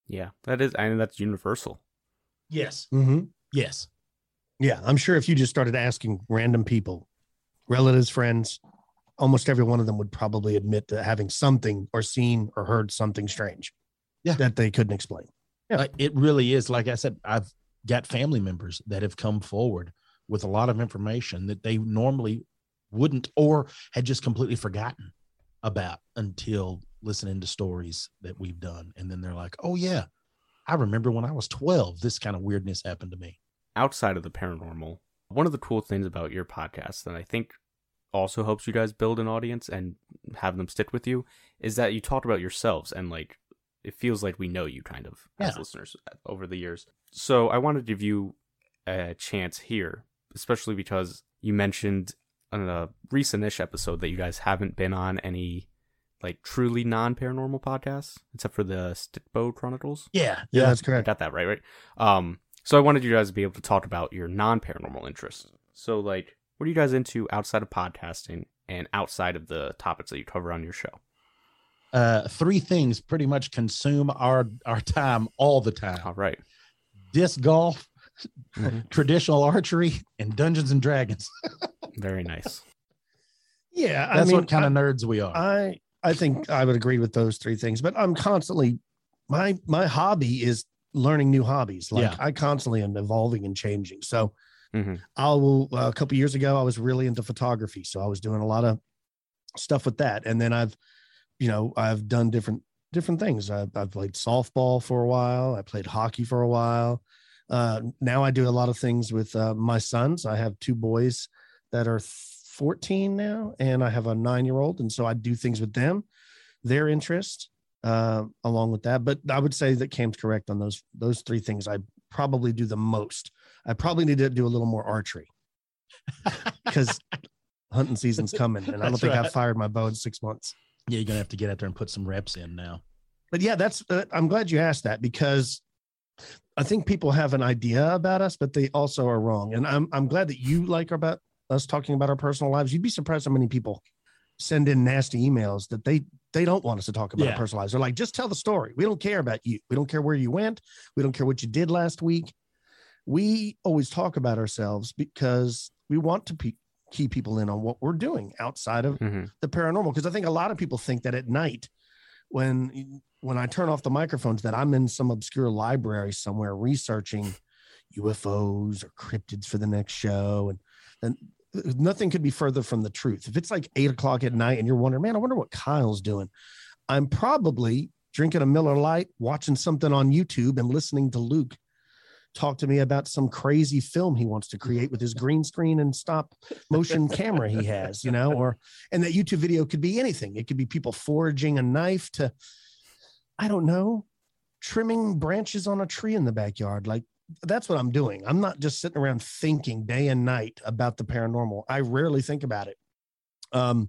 Yeah, that is. I mean, that's universal. Yes. Mm-hmm. Yes. Yeah, I'm sure if you just started asking random people, relatives, friends, almost every one of them would probably admit to having something or seen or heard something strange. Yeah. That they couldn't explain. Yeah. Uh, it really is. Like I said, I've got family members that have come forward with a lot of information that they normally wouldn't or had just completely forgotten about until listening to stories that we've done. And then they're like, oh, yeah, I remember when I was 12, this kind of weirdness happened to me. Outside of the paranormal, one of the cool things about your podcast that I think also helps you guys build an audience and have them stick with you is that you talked about yourselves and like it feels like we know you kind of as listeners over the years. So I wanted to give you a chance here, especially because you mentioned on a recent-ish episode that you guys haven't been on any like truly non-paranormal podcasts except for the Stickbow Chronicles. Yeah. Yeah, that's correct. I correct. got that right, right? Um, so I wanted you guys to be able to talk about your non-paranormal interests. So, like, what are you guys into outside of podcasting and outside of the topics that you cover on your show? Uh, three things pretty much consume our, our time all the time All right. disc golf, Mhm. traditional archery, and Dungeons and Dragons. Very nice. Yeah, I That's mean, what kind of nerds we are. I I think I would agree with those three things, but I'm constantly my my hobby is learning new hobbies. Like Yeah. I constantly am evolving and changing. So Mhm. I'll uh, a couple years ago I was really into photography, so I was doing a lot of stuff with that, and then I've you know, I've done different different things. I've, I've played softball for a while. I played hockey for a while. Uh, now I do a lot of things with uh, my sons. I have two boys that are 14 now, and I have a nine year old, and so I do things with them, their interest, uh, along with that. But I would say that Cam's correct on those those three things. I probably do the most. I probably need to do a little more archery because hunting season's coming, and I don't That's think right. I've fired my bow in six months. Yeah, you're gonna have to get out there and put some reps in now. But yeah, that's. Uh, I'm glad you asked that because I think people have an idea about us, but they also are wrong. And I'm I'm glad that you like about us talking about our personal lives. You'd be surprised how many people send in nasty emails that they they don't want us to talk about Yeah. our personal lives. They're like, just tell the story. We don't care about you. We don't care where you went. We don't care what you did last week. We always talk about ourselves because we want to pe- key people in on what we're doing outside of Mhm. the paranormal because I think a lot of people think that at night when when I turn off the microphones that I'm in some obscure library somewhere researching UFOs or cryptids for the next show and and nothing could be further from the truth. If it's like eight o'clock at night and you're wondering, man, I wonder what Kyle's doing. I'm probably drinking a Miller Lite, watching something on YouTube, and listening to Luke talk to me about some crazy film he wants to create with his green screen and stop motion camera he has, you know, or and that YouTube video could be anything. It could be people forging a knife to, I don't know, trimming branches on a tree in the backyard. Like that's what I'm doing. I'm not just sitting around thinking day and night about the paranormal. I rarely think about it. Um,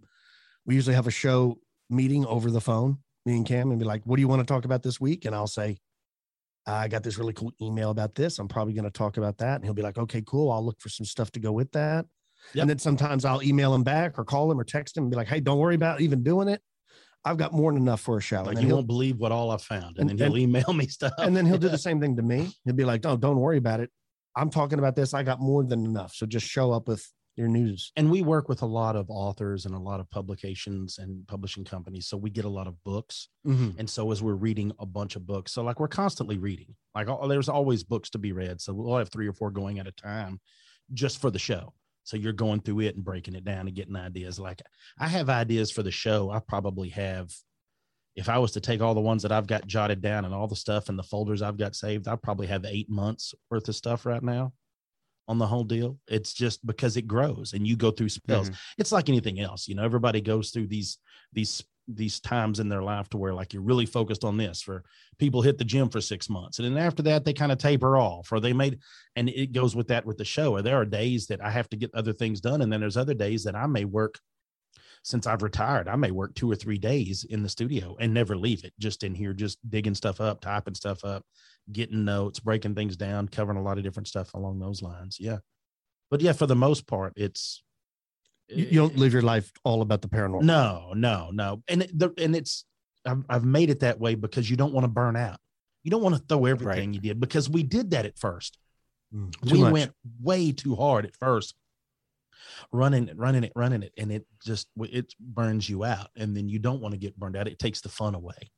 we usually have a show meeting over the phone, me and Cam, and be like, "What do you want to talk about this week?" And I'll say, "I got this really cool email about this. I'm probably going to talk about that." And he'll be like, "Okay, cool. I'll look for some stuff to go with that." Yep. And then sometimes I'll email him back or call him or text him and be like, "Hey, don't worry about even doing it. I've got more than enough for a show." Like and you won't believe what all I found, and, And- then he'll email me stuff. and then he'll do the same thing to me. He'll be like, "Oh, don't worry about it. I'm talking about this. I got more than enough. So just show up with your news." and we work with a lot of authors and a lot of publications and publishing companies, so we get a lot of books. Mm-hmm. And so as we're reading a bunch of books, so like we're constantly reading, like al- there's always books to be read. So we'll have three or four going at a time just for the show. So you're going through it and breaking it down and getting ideas. Like I have ideas for the show. I probably have, if I was to take all the ones that I've got jotted down and all the stuff in the folders I've got saved, I probably have eight months worth of stuff right now on the whole deal. It's just because it grows and you go through spells Mhm. it's like anything else you know everybody goes through these these these times in their life to where like you're really focused on this for people hit the gym for six months and then after that they kind of taper off or they made and it goes with that with the show or there are days that i have to get other things done and then there's other days that i may work since i've retired i may work two or three days in the studio and never leave it just in here just digging stuff up typing stuff up getting notes breaking things down covering a lot of different stuff along those lines yeah but yeah for the most part it's You, you don't live your life all about the paranormal. no, no, no. And it, the, and it's I've, I've made it that way because you don't want to burn out. You don't want to throw everything you did because we did that at first. Mm, we much. went way too hard at first, running it, running it, running it, and it just it burns you out. And then you don't want to get burned out. It takes the fun away.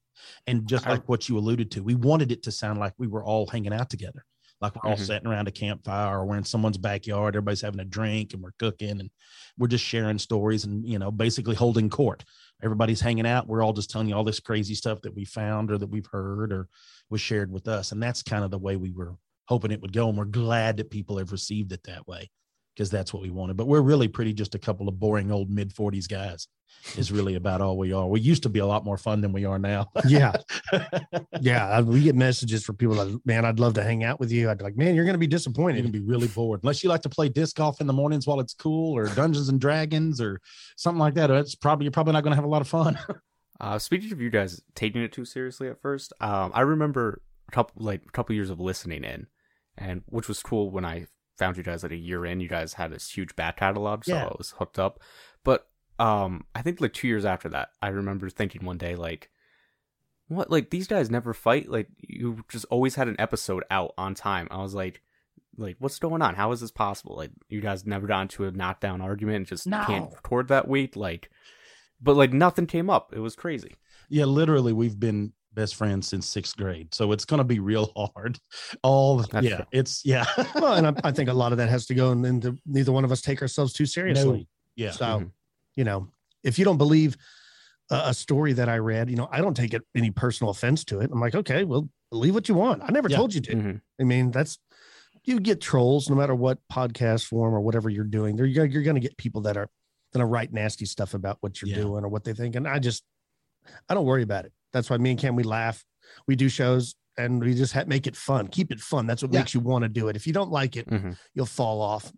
And just like what you alluded to, we wanted it to sound like we were all hanging out together, like we're all Mhm. sitting around a campfire or we're in someone's backyard. Everybody's having a drink and we're cooking and we're just sharing stories and you know basically holding court. Everybody's hanging out. We're all just telling you all this crazy stuff that we found or that we've heard or was shared with us. And that's kind of the way we were hoping it would go. And we're glad that people have received it that way because that's what we wanted. But we're really pretty just a couple of boring old mid 40s guys, is really about all we are. We used to be a lot more fun than we are now. Yeah, yeah. I- We get messages from people like, man, I'd love to hang out with you. I'd be like, man, you're going to be disappointed. You're gonna be really bored unless you like to play disc golf in the mornings while it's cool, or Dungeons and Dragons, or something like that. It's probably you're probably not gonna have a lot of fun. Uh, speaking of you guys taking it too seriously at first, um, I remember a couple like a couple years of listening in, and which was cool when I found you guys like a year in. You guys had this huge back catalog, so Yeah. I was hooked up. But um, I think like two years after that, I remember thinking one day like, what like these guys never fight. Like you just always had an episode out on time. I was like. Like what's going on? How is this possible? Like you guys never got into a knockdown argument and just can't No. record that week. Like, but like nothing came up. It was crazy. yeah, literally, we've been best friends since sixth grade, so it's gonna be real hard. All That's yeah, true. it's yeah. well, and I, I think a lot of that has to go in- into neither one of us take ourselves too seriously. No. yeah, So, Mhm. you know, if you don't believe a, a story that I read, you know, I don't take it any personal offense to it. I'm like, okay, well, believe what you want. I never Yeah. told you to. Mhm. I mean, that's you get trolls no matter what podcast form or whatever you're doing. There, you're, you're going to get people that are going to write nasty stuff about what you're Yeah. doing or what they think. And I just, I don't worry about it. That's why me and Cam we laugh. We do shows and we just ha- make it fun. Keep it fun. That's what Yeah. makes you want to do it. If you don't like it, Mhm. you'll fall off.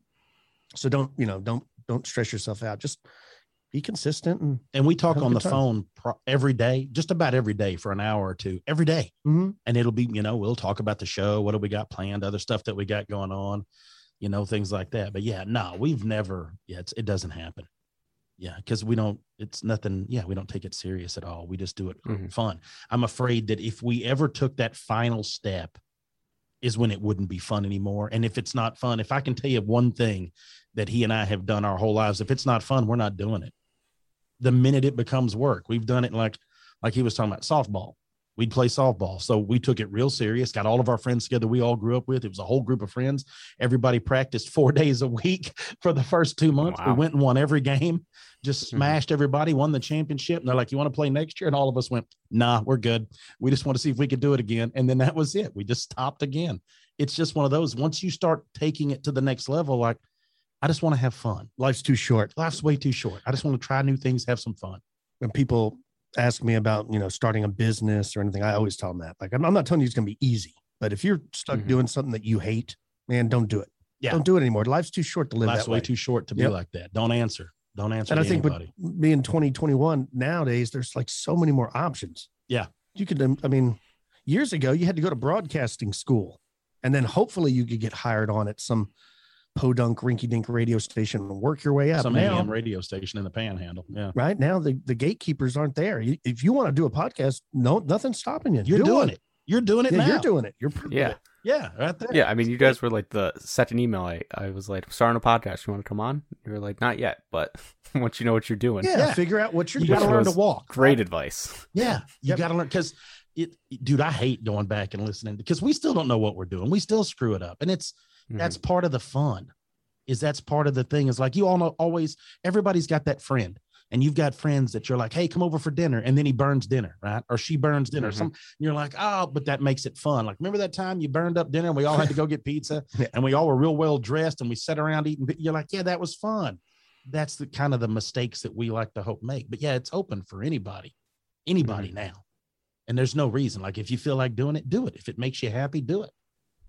So don't you know? Don't don't stress yourself out. Just be consistent and And we talk on the time. phone pro- every day, just about every day for an hour or two, every day. Mhm. And it'll be, you know, we'll talk about the show. What do we got planned? Other stuff that we got going on, you know, things like that. But yeah, no, we've never, yeah, it's, it doesn't happen. Yeah. Cause we don't, it's nothing. Yeah. We don't take it serious at all. We just do it for Mhm. fun. I'm afraid that if we ever took that final step, is when it wouldn't be fun anymore. And if it's not fun, if I can tell you one thing that he and I have done our whole lives, if it's not fun, we're not doing it. The minute it becomes work, we've done it like like he was talking about softball. We'd play softball. So we took it real serious, got all of our friends together we all grew up with. It was a whole group of friends. Everybody practiced four days a week for the first two months. We went and won every game, just Mhm. smashed everybody, won the championship. And they're like, You want to play next year? And all of us went, Nah, we're good. We just want to see if we could do it again. And then that was it. We just stopped again. It's just one of those. Once you start taking it to the next level, like, I just want to have fun. life's too short. Life's way too short. I just want to try new things, have some fun. When people ask me about you know starting a business or anything, I always tell them that. Like I'm, I'm not telling you it's going to be easy, but if you're stuck Mhm. doing something that you hate, man, don't do it. Yeah. Don't do it anymore. Life's too short to live Life's that way way. too short to be Yep. like that. Don't answer. Don't answer and I think anybody. with being 2021 nowadays, there's like so many more options. Yeah. You could, um, I mean, years ago, you had to go to broadcasting school and then hopefully you could get hired on at some podunk rinky dink radio station and work your way up. Some now, AM radio station in the panhandle. Yeah. right now, the, the gatekeepers aren't there. If you want to do a podcast, no, nothing's stopping you. You're Do doing it. You're doing it Yeah, now. you're doing it. You're proving Yeah. it. Yeah, right there. Yeah, I mean, you guys were like the second email. I, I was like, starting a podcast. You want to come on? You were like, not yet, but once you know what you're doing, Yeah, Yeah. Figure out what you're You got to learn to walk. great advice. Yeah, you Yep. got to learn because it, dude. I hate going back and listening because we still don't know what we're doing. We still screw it up, and it's Mhm. that's part of the fun. Is that's part of the thing? Is like you all know always. Everybody's got that friend, and you've got friends that you're like, hey, come over for dinner, and then he burns dinner, right? Or she burns dinner. Mhm. Some you're like, oh, but that makes it fun. Like remember that time you burned up dinner, and we all had to go get pizza, Yeah. and we all were real well dressed, and we sat around eating. You're like, yeah, that was fun. That's the kind of the mistakes that we like to hope make. But yeah, it's open for anybody, anybody Mm-hmm. now. And there's no reason. Like if you feel like doing it, do it. If it makes you happy, do it.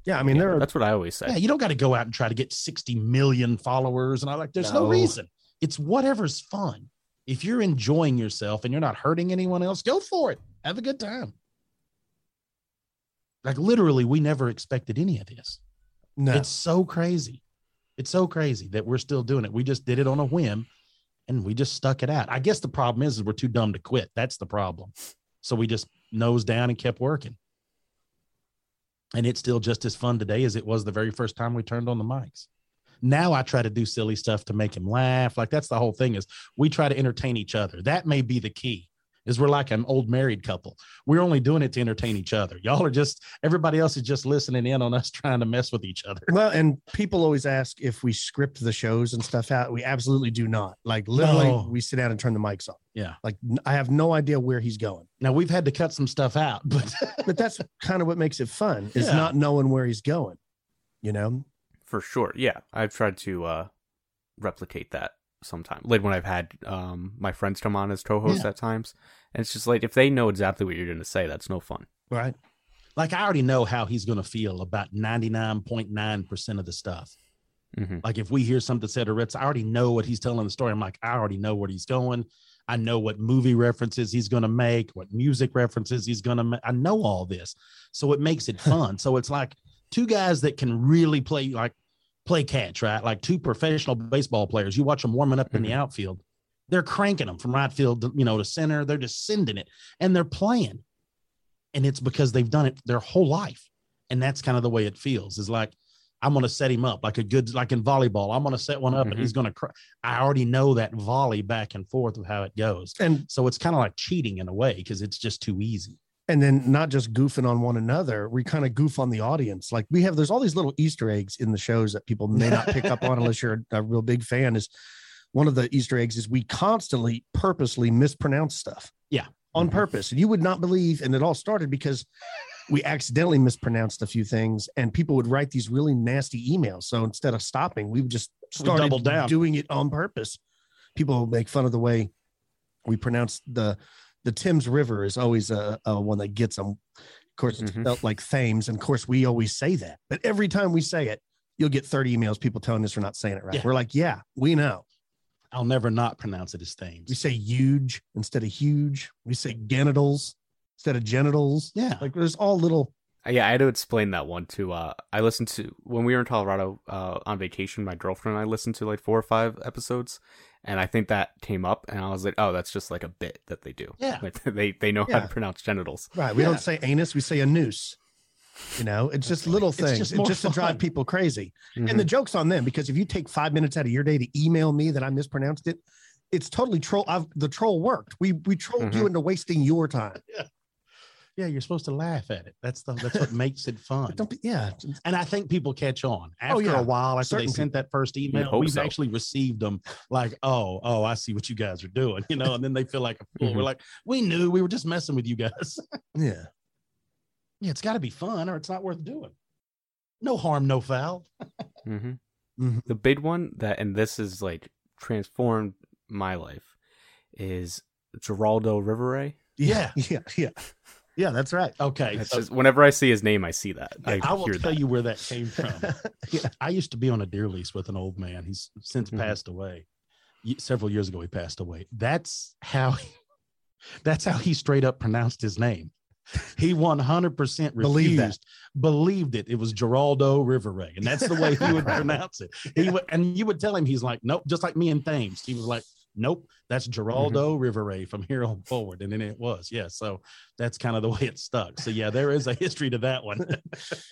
Yeah, I mean, Yeah, there are that's what I always say. Yeah, you don't got to go out and try to get 60 million followers. And I like, there's no. No. reason. It's whatever's fun. If you're enjoying yourself and you're not hurting anyone else, go for it. Have a good time. Like literally, we never expected any of this. no. It's so crazy. It's so crazy that we're still doing it. We just did it on a whim and we just stuck it out. I guess the problem is, is we're too dumb to quit. That's the problem. So we just nosed down and kept working. And it's still just as fun today as it was the very first time we turned on the mics. Now I try to do silly stuff to make him laugh. Like that's the whole thing is we try to entertain each other. That may be the key. Is we're like an old married couple. We're only doing it to entertain each other. Y'all are just everybody else is just listening in on us trying to mess with each other. Well, and people always ask if we script the shows and stuff out. We absolutely do not. Like literally, No. we sit down and turn the mics on. Yeah. Like I have no idea where he's going. Now we've had to cut some stuff out, but But that's kind of what makes it fun is Yeah. not knowing where he's going. You know? For sure. Yeah. I've tried to uh replicate that sometime. Like when I've had um my friends come on as co-hosts at times. And it's just like if they know exactly what you're gonna say, that's no fun. Right. like I already know how he's going to feel about 99.9% of the stuff. hmm Like if we hear something said or Ritz, I already know what he's telling the story. I'm like, I already know where he's going. I know what movie references he's going to make, what music references he's going to make. I know all this. So it makes it fun. so it's like two guys that can really play like play catch, right? Like two professional baseball players. You watch them warming up in the Mhm. outfield. They're cranking them from right field, to, you know, to center. They're just sending it and they're playing. And it's because they've done it their whole life. And that's kind of the way it feels is like, I'm going to set him up like a good, like in volleyball. I'm going to set one up and Mhm. he's going to cry. I already know that volley back and forth of how it goes. And So it's kind of like cheating in a way because it's just too easy. And then not just goofing on one another, we kind of goof on the audience. Like we have there's all these little Easter eggs in the shows that people may not pick up on unless you're a, a real big fan. Is one of the Easter eggs is we constantly purposely mispronounce stuff. Yeah. On Mhm. purpose. And you would not believe, and it all started because we accidentally mispronounced a few things and people would write these really nasty emails. So instead of stopping, we would just started down. doing it on purpose. People make fun of the way we pronounce the the Thames River is always a, a one that gets them. Of course, it's Mhm. spelled like Thames, and of course, we always say that. But every time we say it, you'll get 30 emails people telling us we're not saying it right. Yeah. We're like, yeah, we know. I'll never not pronounce it as Thames. We say huge instead of huge. We say genitals instead of genitals. Yeah. Like there's all little. Uh, Yeah, I had to explain that one to. Uh, I listened to when we were in Colorado uh, on vacation. My girlfriend and I listened to like four or five episodes, and I think that came up, and I was like, "Oh, that's just like a bit that they do. Yeah. like, they they know how to pronounce genitals." Right. We Yeah. don't say anus. We say a noose. You know, it's just little It's things. just It's more just to drive people crazy. Mhm. And the joke's on them because if you take five minutes out of your day to email me that I mispronounced it, it's totally troll. I've, the troll worked. We we trolled you Mhm. into wasting your time. Yeah, you're supposed to laugh at it. That's the that's what makes it fun. Don't be, yeah. And I think people catch on after Oh, yeah. a while. After Certain they sent that first email, we've so. actually received them like, oh, oh, I see what you guys are doing, you know. And then they feel like a fool. Mhm. We're like, we knew we were just messing with you guys. Yeah. yeah, it's got to be fun, or it's not worth doing. No harm, no foul. hmm Mhm. The big one that, and this is like transformed my life, is Geraldo Rivera. Yeah. Yeah. Yeah. Yeah. That's right. Okay, It's so just whenever I see his name, I see that. I, I will tell that. you where that came from. yeah. I used to be on a deer lease with an old man. He's since Mhm. passed away. Several years ago, he passed away. That's how. That's how he straight up pronounced his name. He 100% Believe that. refused, believed it. It was Geraldo Rivere, and that's the way he would pronounce it. He would, and you would tell him, he's like, nope, just like me and Thames. He was like, nope, that's mm-hmm. Geraldo Rivera from here on forward. And then it was, yeah. So that's kind of the way it stuck. So yeah, there is a history to that one.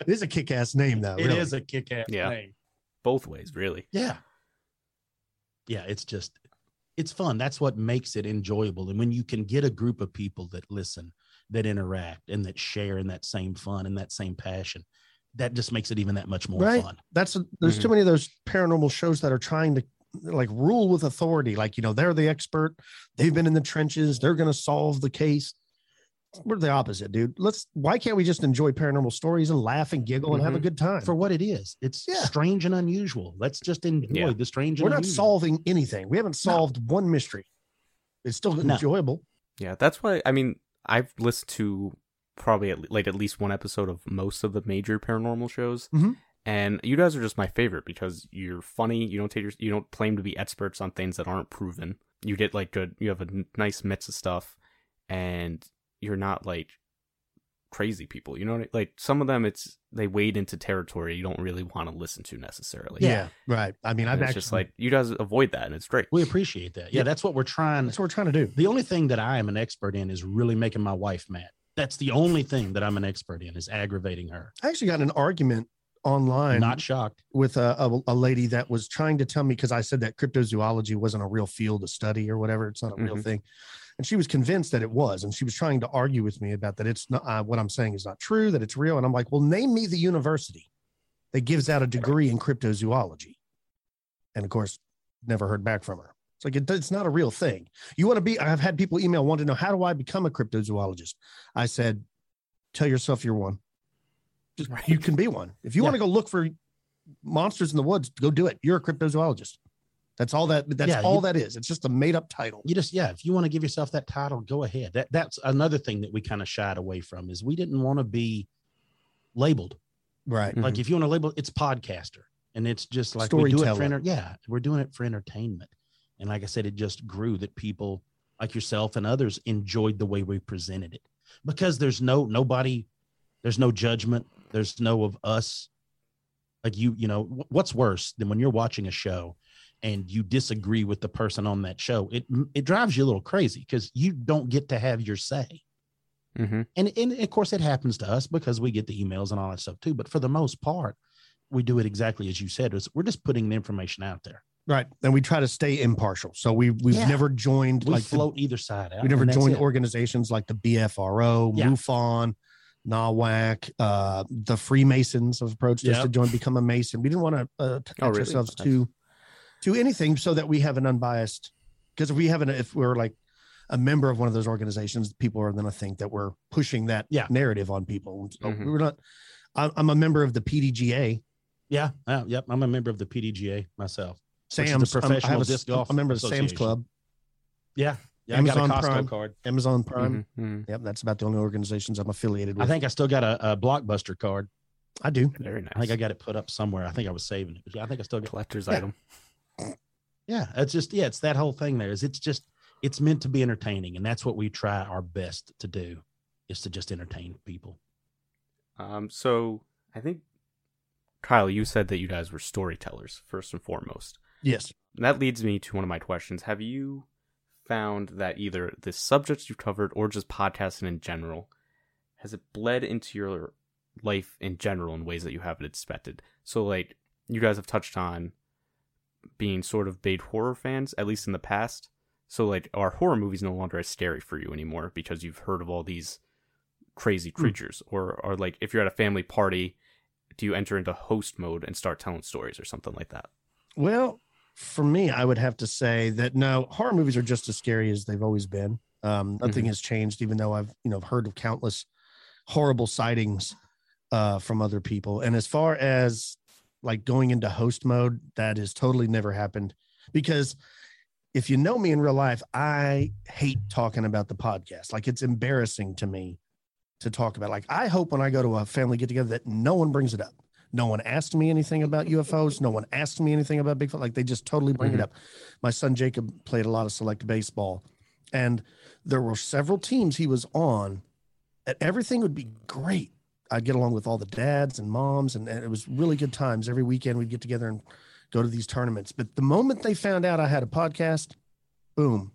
It is a kick ass name, though. It is really. a kick-ass Yeah. name. both ways, really. Yeah. Yeah, it's just it's fun. That's what makes it enjoyable. And when you can get a group of people that listen, that interact and that share in that same fun and that same passion, that just makes it even that much more Right. fun. That's a, there's too mm-hmm. many of those paranormal shows that are trying to like rule with authority. Like, you know, they're the expert. They've been in the trenches. They're going to solve the case. We're the opposite, dude. Let's, why can't we just enjoy paranormal stories and laugh and giggle and have a Mhm. good time? For what it is. It's Yeah. strange and unusual. Let's just enjoy Yeah. the strange We're and not unusual. solving anything. We haven't solved one mystery. It's still No. enjoyable. Yeah, that's why. I mean, I've listened to probably at, like at least one episode of most of the major paranormal shows, Mhm. And you guys are just my favorite because you're funny. You don't take your, you don't claim to be experts on things that aren't proven. You get like good. You have a n- nice mix of stuff, and you're not like crazy people. You know, what I, like some of them, it's they wade into territory you don't really want to listen to necessarily. Yeah. Right. I mean, And I've it's actually, just like you guys avoid that, and it's great. We appreciate that. Yeah, Yeah. that's what we're trying. that's what we're trying to do. The only thing that I am an expert in is really making my wife mad. That's the only thing that I'm an expert in is aggravating her. I actually got an argument online. Not shocked. with a, a, a lady that was trying to tell me because I said that cryptozoology wasn't a real field of study or whatever. It's not a real Mhm. thing. And she was convinced that it was. And she was trying to argue with me about that. It's not uh, what I'm saying is not true, that it's real. And I'm like, well, name me the university that gives out a degree in cryptozoology. And of course, never heard back from her. It's like, it, it's not a real thing. You want to be, I've had people email, want to know, how do I become a cryptozoologist? I said, tell yourself you're one. Just, Right. You can be one. If you Yeah. want to go look for monsters in the woods, go do it. You're a cryptozoologist. That's all that that's Yeah, all you- that is. It's just a made up title. you just yeah if you want to give yourself that title go ahead that that's another thing that we kind of shied away from is we didn't want to be labeled Right. Like mm-hmm. if you want to label it's podcaster and it's just like we do it for Storyteller. enter- yeah we're doing it for entertainment and like i said it just grew that people like yourself and others enjoyed the way we presented it because there's no nobody there's no judgment there's no of us like you you know what's worse than when you're watching a show and you disagree with the person on that show it it drives you a little crazy because you don't get to have your say Mm-hmm. and, and of course it happens to us because we get the emails and all that stuff too but for the most part we do it exactly as you said is we're just putting the information out there Right. And we try to stay impartial. So we we've Yeah. never joined we like the- float either side out we never joined it. organizations like the BFRO, Yeah. MUFON, NAWAC, uh, the Freemasons have approached us to join, become a Mason. We didn't want to uh, attach Oh, really? ourselves to to anything so that we have an unbiased because if we have an if we're like a member of one of those organizations people are going to think that we're pushing that Yeah. narrative on people so Mhm. we're not I'm a member of the PDGA Yeah. Uh, yep. I'm a member of the PDGA myself. Sam's Professional Disc Golf I'm a member of the Sam's Club Yeah. Yeah. I Amazon got a Costco Prime. card. Amazon Prime Mhm, mhm. yep that's about the only organizations I'm affiliated with I think I still got a, a Blockbuster card. I do Very nice. I think I got it put up somewhere. I think I was saving it. Yeah, I think I still got collector's Yeah. item. Yeah, it's just yeah, it's that whole thing there is it's just it's meant to be entertaining and that's what we try our best to do is to just entertain people. Um, so I think Kyle, you said that you guys were storytellers first and foremost. yes And that leads me to one of my questions. Have you found that either the subjects you've covered or just podcasting in general has it bled into your life in general in ways that you haven't expected? So like you guys have touched on being sort of big horror fans, at least in the past. So like are horror movies no longer as scary for you anymore because you've heard of all these crazy hmm. creatures? Or or like if you're at a family party, do you enter into host mode and start telling stories or something like that? Well, for me, I would have to say that no, horror movies are just as scary as they've always been. Um, nothing has changed, even though I've you know heard of countless horrible sightings uh, from other people. And as far as like going into host mode, that has totally never happened because if you know me in real life, I hate talking about the podcast. Like it's embarrassing to me to talk about. Like I hope when I go to a family get together that no one brings it up. No one asked me anything about UFOs. No one asked me anything about Bigfoot. Like they just totally bring it Mhm. up. My son Jacob played a lot of select baseball, and there were several teams he was on, and everything would be great. I'd get along with all the dads and moms, and, and it was really good times. Every weekend we'd get together and go to these tournaments. But the moment they found out I had a podcast, boom,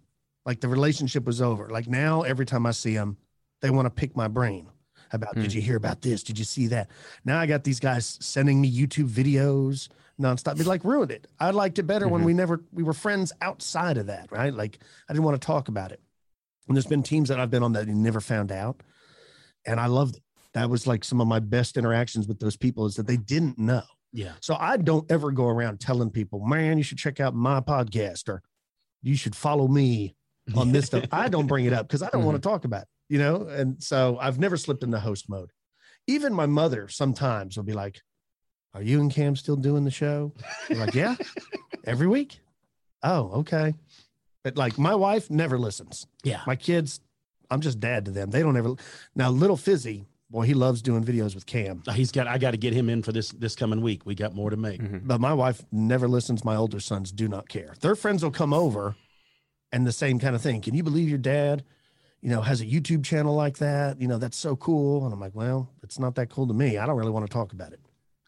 like the relationship was over. Like now, every time I see them, they want to pick my brain about, Hmm. did you hear about this? Did you see that? Now I got these guys sending me YouTube videos nonstop. It like ruined it. I liked it better when Mhm. we never we were friends outside of that, right? Like I didn't want to talk about it. And there's been teams that I've been on that you never found out, and I loved it. That was like some of my best interactions with those people is that they didn't know. Yeah. So I don't ever go around telling people, man, you should check out my podcast or you should follow me on this stuff. I don't bring it up because I don't want to talk about it, you know? And so I've never slipped into host mode. Even my mother sometimes will be like, Are you and Cam still doing the show? I'm like, Yeah, every week. Oh, okay. But like my wife never listens. Yeah. My kids, I'm just dad to them. They don't ever. Now, little Fizzy, boy, he loves doing videos with Cam. He's got I got to get him in for this this coming week. We got more to make. Mhm. but my wife never listens. My older sons do not care. Their friends will come over and the same kind of thing. Can you believe your dad, you know, has a YouTube channel like that? You know, that's so cool. And I'm like, well, it's not that cool to me. I don't really want to talk about it.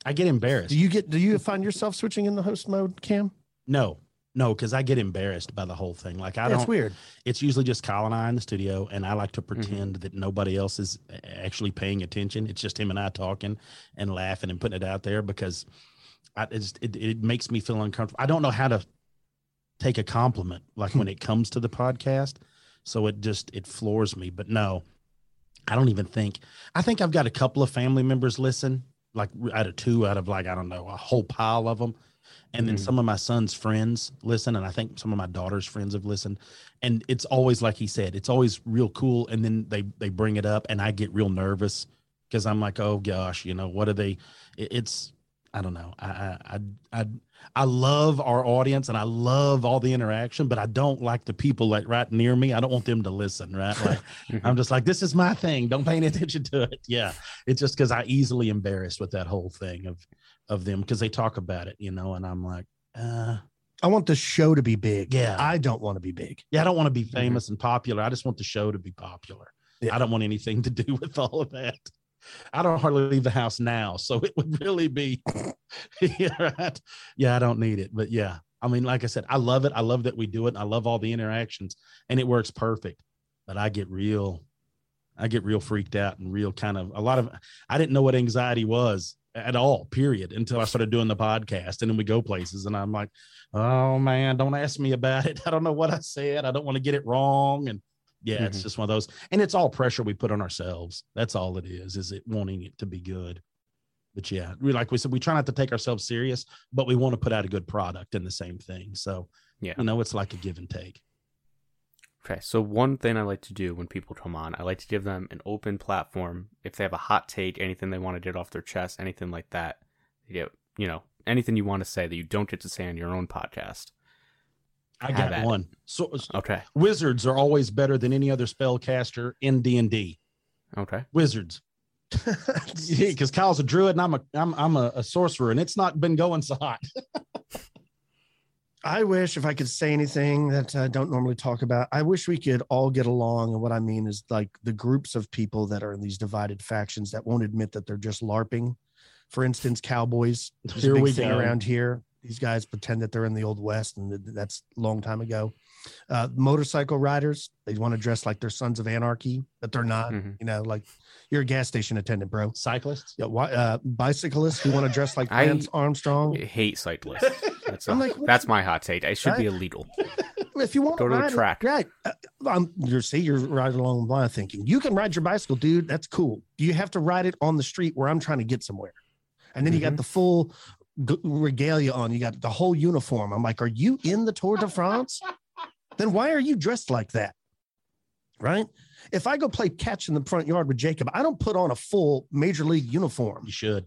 I get embarrassed. Do you get, do you find yourself switching in the host mode, Cam? no. No, because I get embarrassed by the whole thing. Like I That's don't It's weird. it's usually just Kyle and I in the studio, and I like to mm-hmm. pretend that nobody else is actually paying attention. It's just him and I talking and laughing and putting it out there because I, it, just, it, it makes me feel uncomfortable. I don't know how to take a compliment like hmm. when it comes to the podcast, so it just it floors me. But no, I don't even think. I think I've got a couple of family members listen, like out of two out of like I don't know a whole pile of them. And then Mhm. some of my son's friends listen, and I think some of my daughter's friends have listened and it's always like he said it's always real cool and then they they bring it up and i get real nervous because i'm like oh gosh you know what are they it- it's i don't know I, I i i i love our audience and i love all the interaction but i don't like the people like right near me i don't want them to listen right like i'm just like this is my thing don't pay any attention to it yeah it's just because i easily embarrassed with that whole thing of of them because they talk about it you know and i'm like uh I want the show to be big. Yeah. I don't want to be big. Yeah, I don't want to be famous and popular. I just want the show to be popular. Yeah. I don't want anything to do with all of that. I don't hardly leave the house now, so it would really be, yeah, right. Yeah, I don't need it, but yeah, I mean, like I said, I love it. I love that we do it. I love all the interactions, and it works perfect. But I get real, I get real freaked out and real kind of a lot of. I didn't know what anxiety was at all, period, until I started doing the podcast, and then we go places, and I'm like, oh man, don't ask me about it. I don't know what I said. I don't want to get it wrong, and yeah, it's Mhm. just one of those. And it's all pressure we put on ourselves. That's all it is. Is it wanting it to be good? but yeah, we like we said, we try not to take ourselves serious, but we want to put out a good product and the same thing. So Yeah. I know, it's like a give and take. Okay, so one thing I like to do when people come on, I like to give them an open platform. If they have a hot take, anything they want to get off their chest, anything like that, you get, you know, anything you want to say that you don't get to say on your own podcast. I got at it. one. So Okay, wizards are always better than any other spellcaster in D and D. okay. Wizards, because Kyle's a druid and I'm a I'm I'm a, a sorcerer, and it's not been going so hot. I wish if I could say anything that I don't normally talk about, I wish we could all get along. And what I mean is like the groups of people that are in these divided factions that won't admit that they're just LARPing. For instance, cowboys. There's Here a big we thing go. around here. These guys pretend that they're in the old west, and that's a long time ago. Uh, motorcycle riders, they want to dress like they're sons of anarchy, but they're not. Mhm. You know, like you're a gas station attendant, bro. Cyclists. Yeah, why, uh, bicyclists who want to dress like Lance Armstrong. I hate cyclists. That's, I'm a- like, that's my hot take. It should be illegal. if you want Go to the track. right? Uh, um, you're see, you're riding along the line thinking you can ride your bicycle, dude. That's cool. You have to ride it on the street where I'm trying to get somewhere, and then you got Mhm. the full g- regalia on. You got the whole uniform. I'm like, are you in the Tour de France? then why are you dressed like that? Right? If I go play catch in the front yard with Jacob, I don't put on a full major league uniform. You should.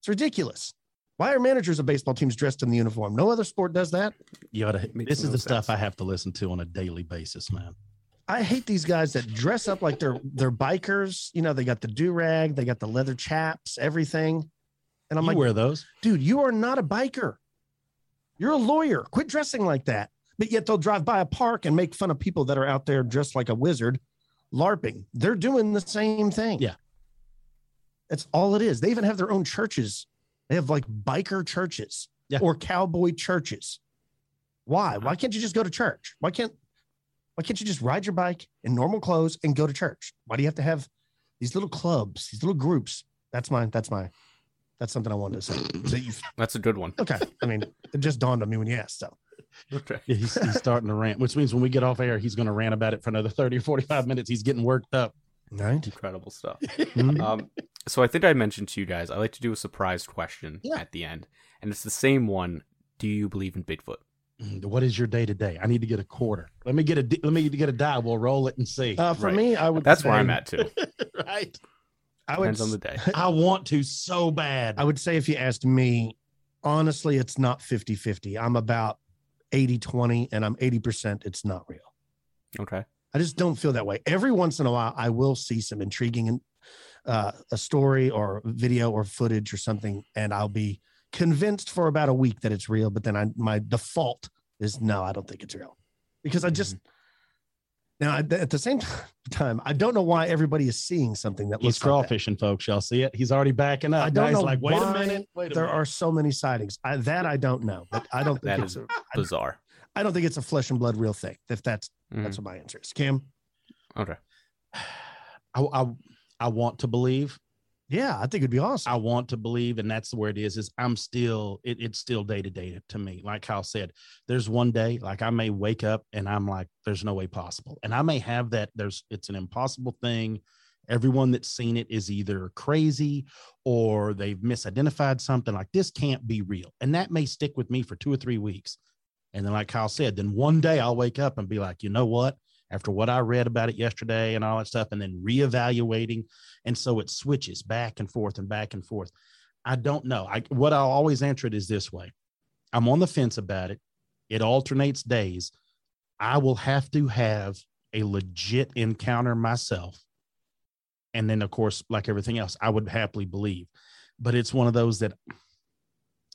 It's ridiculous. Why are managers of baseball teams dressed in the uniform? No other sport does that. You ought to. Makes This is no the stuff. I have to listen to on a daily basis, man. I hate these guys that dress up like they're they're bikers. You know, they got the do rag, they got the leather chaps, everything. And I'm you like, wear those. dude, you are not a biker. You're a lawyer. Quit dressing like that. But yet they'll drive by a park and make fun of people that are out there dressed like a wizard, LARPing. They're doing the same thing. Yeah. That's all it is. They even have their own churches. They have like biker churches Yeah. or cowboy churches. Why? Why can't you just go to church? Why can't why can't you just ride your bike in normal clothes and go to church? Why do you have to have these little clubs, these little groups? That's my that's my that's something I wanted to say. That you That's a good one. okay. I mean, it just dawned on me when you asked. So Okay. Yeah, he's, he's starting to rant, which means when we get off air, he's going to rant about it for another 30 or 45 minutes. He's getting worked up. right. Incredible stuff. Mhm. Um, so I think I mentioned to you guys, I like to do a surprise question Yeah. at the end, and it's the same one. Do you believe in Bigfoot? Mm, What is your day to day? I need to get a quarter. Let me get a let me get a die. We'll roll it and see. Uh, for Right. me, I would. That's where I'm at too. right. I would. Depends on the day. I want to so bad. I would say if you asked me, honestly, it's not 50-50. I'm about 80-20 and I'm 80% it's not real. Okay. I just don't feel that way. Every once in a while, I will see some intriguing uh, a story or video or footage or something, and I'll be convinced for about a week that it's real. But then I, my default is no, I don't think it's real because I just now at the same time I don't know why everybody is seeing something that He's looks like that. crawfishing, folks. Y'all see it? He's already backing up. I don't he's know like, wait a minute. Wait a There minute. are so many sightings. I, that I don't know, but I don't think That it's a, Bizarre. I don't think it's a flesh and blood real thing. If that's Mhm. that's what my answer is. Kim, Okay. I, I, I want to believe. Yeah, I think it'd be awesome. I want to believe, and that's where it is. Is I'm still it, it's still day to day to me. Like Kyle said, there's one day like I may wake up and I'm like, there's no way possible, and I may have that. There's it's an impossible thing. Everyone that's seen it is either crazy or they've misidentified something. Like this can't be real, and that may stick with me for two or three weeks. And then, like Kyle said, then one day I'll wake up and be like, you know what? After what I read about it yesterday and all that stuff, and then reevaluating and so it switches back and forth and back and forth. I don't know. I what I'll always answer it is this way. I'm on the fence about it. It alternates days. I will have to have a legit encounter myself. And then of course, like everything else, I would happily believe. But it's one of those that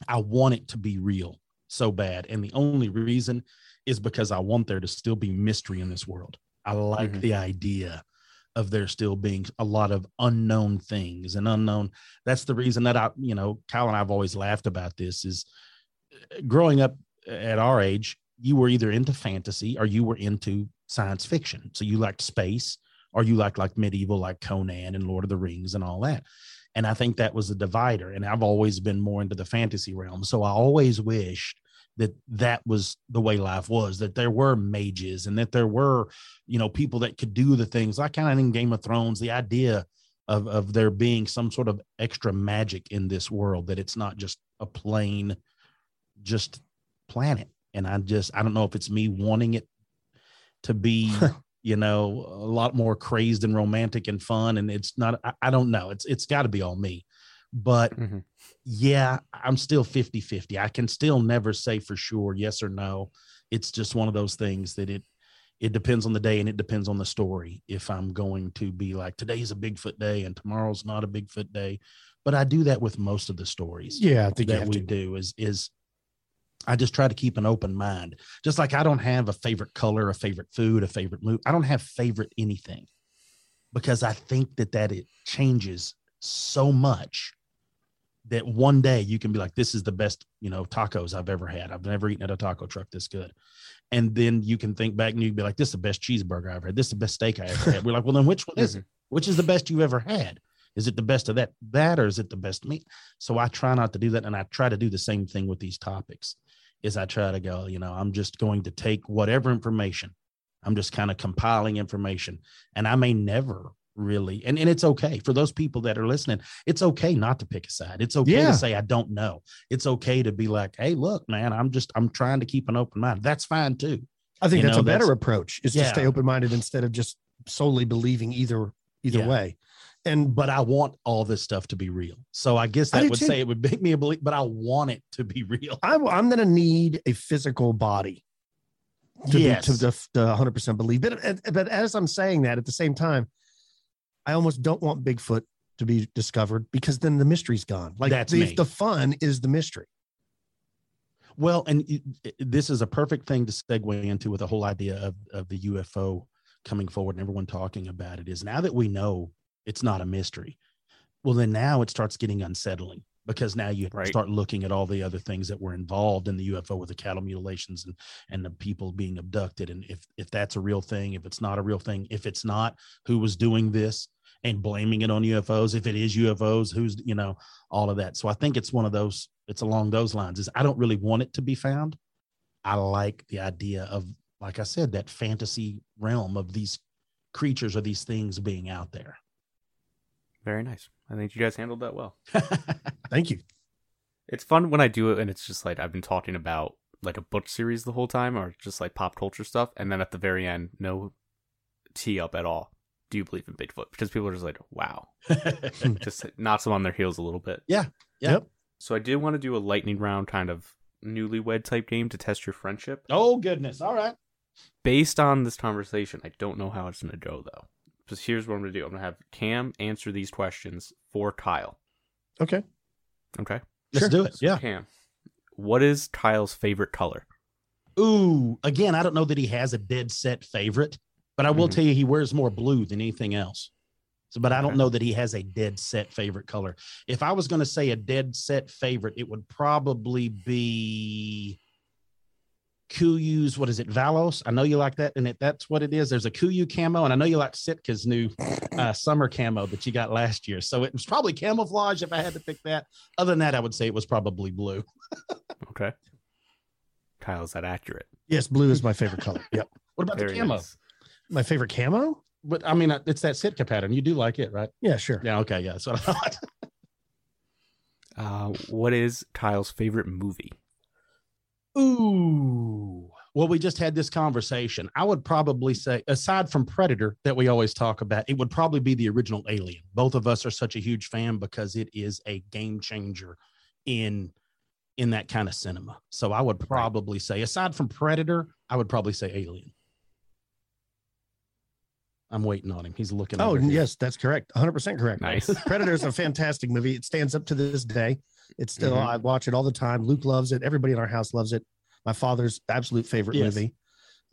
I want it to be real so bad. And the only reason is because I want there to still be mystery in this world. I like Mhm. the idea of there still being a lot of unknown things and unknown. That's the reason that I, you know, Kyle and I've always laughed about this is uh, growing up at our age, you were either into fantasy or you were into science fiction. So you liked space or you liked like medieval, like Conan and Lord of the Rings and all that. And I think that was a divider. And I've always been more into the fantasy realm. So I always wished that that was the way life was that there were mages and that there were you know people that could do the things. Like kind of in game of thrones the idea of of there being some sort of extra magic in this world that it's not just a plain just planet. And i just i don't know if it's me wanting it to be you know a lot more crazed and romantic and fun and it's not i, I don't know. It's it's got to be all me but Mm-hmm. yeah i'm still 50 50 i can still never say for sure yes or no it's just one of those things that it it depends on the day and it depends on the story if i'm going to be like today's a bigfoot day and tomorrow's not a bigfoot day but i do that with most of the stories Yeah, I think that we to. do is is I just try to keep an open mind. Just like I don't have a favorite color, a favorite food, a favorite movie. I don't have favorite anything because I think that that it changes so much that one day you can be like, this is the best, you know, tacos I've ever had. I've never eaten at a taco truck this good. And then you can think back and you'd be like, this is the best cheeseburger I've had. This is the best steak I ever had. We're like, well, then which one is it? Mm-hmm. Which is the best you've ever had? Is it the best of that, that, or is it the best meat? So I try not to do that. And I try to do the same thing with these topics is I try to go, you know, I'm just going to take whatever information. I'm just kind of compiling information. And I may never really, and, and it's okay for those people that are listening. It's okay not to pick a side. It's okay Yeah. to say, I don't know. It's okay to be like, hey, look, man, I'm just, I'm trying to keep an open mind. That's fine too. I think You that's know, a better that's- approach is to stay open minded instead of just solely believing either either Yeah. way. And But I want all this stuff to be real. So I guess I that do would too. say it would make me a belief, but I want it to be real. I'm I'm gonna need a physical body to Yes. be, to, to, to 100% believe. But but as I'm saying that at the same time, I almost don't want Bigfoot to be discovered because then the mystery's gone. Like That's the, the fun is the mystery. Well, and this is a perfect thing to segue into with the whole idea of, of the UFO coming forward and everyone talking about it is now that we know it's not a mystery, well, then now it starts getting unsettling because now you Right. start looking at all the other things that were involved in the UFO with the cattle mutilations and, and the people being abducted. And if, if that's a real thing, if it's not a real thing, if it's not, who was doing this and blaming it on UFOs? If it is UFOs, who's, you know, all of that. So I think it's one of those, it's along those lines is I don't really want it to be found. I like the idea of, like I said, that fantasy realm of these creatures or these things being out there. Very nice. I think you guys handled that well. Thank you. It's fun when I do it and it's just like I've been talking about like a book series the whole time or just like pop culture stuff and then at the very end no tee up at all. Do you believe in Bigfoot? Because people are just like, wow. just knocks them on their heels a little bit. Yeah. Yeah. Yep. So I did want to do a lightning round kind of newlywed type game to test your friendship. oh, goodness. All right. Based on this conversation, I don't know how it's going to go though. Because here's what I'm going to do. I'm going to have Cam answer these questions for Kyle. Okay. Okay. Let's Sure. do it. So Yeah. Cam, what is Kyle's favorite color? Ooh, again, I don't know that he has a dead set favorite, but I will Mhm. tell you he wears more blue than anything else. So, but I don't Okay. know that he has a dead set favorite color. If I was going to say a dead set favorite, it would probably be Kuiu's. What is it, Valos? I know you like that, and it, that's what it is. There's a Kuiu camo, and I know you like Sitka's new uh, summer camo that you got last year. So it was probably camouflage if I had to pick that. Other than that, I would say it was probably blue. Okay. Kyle, is that accurate? Yes, blue is my favorite color. Yep. What about the camo? nice. My favorite camo? But I mean, uh, it's that Sitka pattern. You do like it, right? Yeah, sure. Yeah. Okay. Yeah. That's what I thought. Uh, what is Kyle's favorite movie? Ooh. Well, we just had this conversation. I would probably say, aside from Predator that we always talk about, it would probably be the original Alien. Both of us are such a huge fan because it is a game changer in in that kind of cinema. So I would probably say, aside from Predator, I would probably say Alien. I'm waiting on him. He's looking. Oh, yes, that's correct. 100% correct. Nice. Predator is a fantastic movie. It stands up to this day. It's still, Mhm. I watch it all the time. Luke loves it. Everybody in our house loves it. My father's absolute favorite Yes. movie.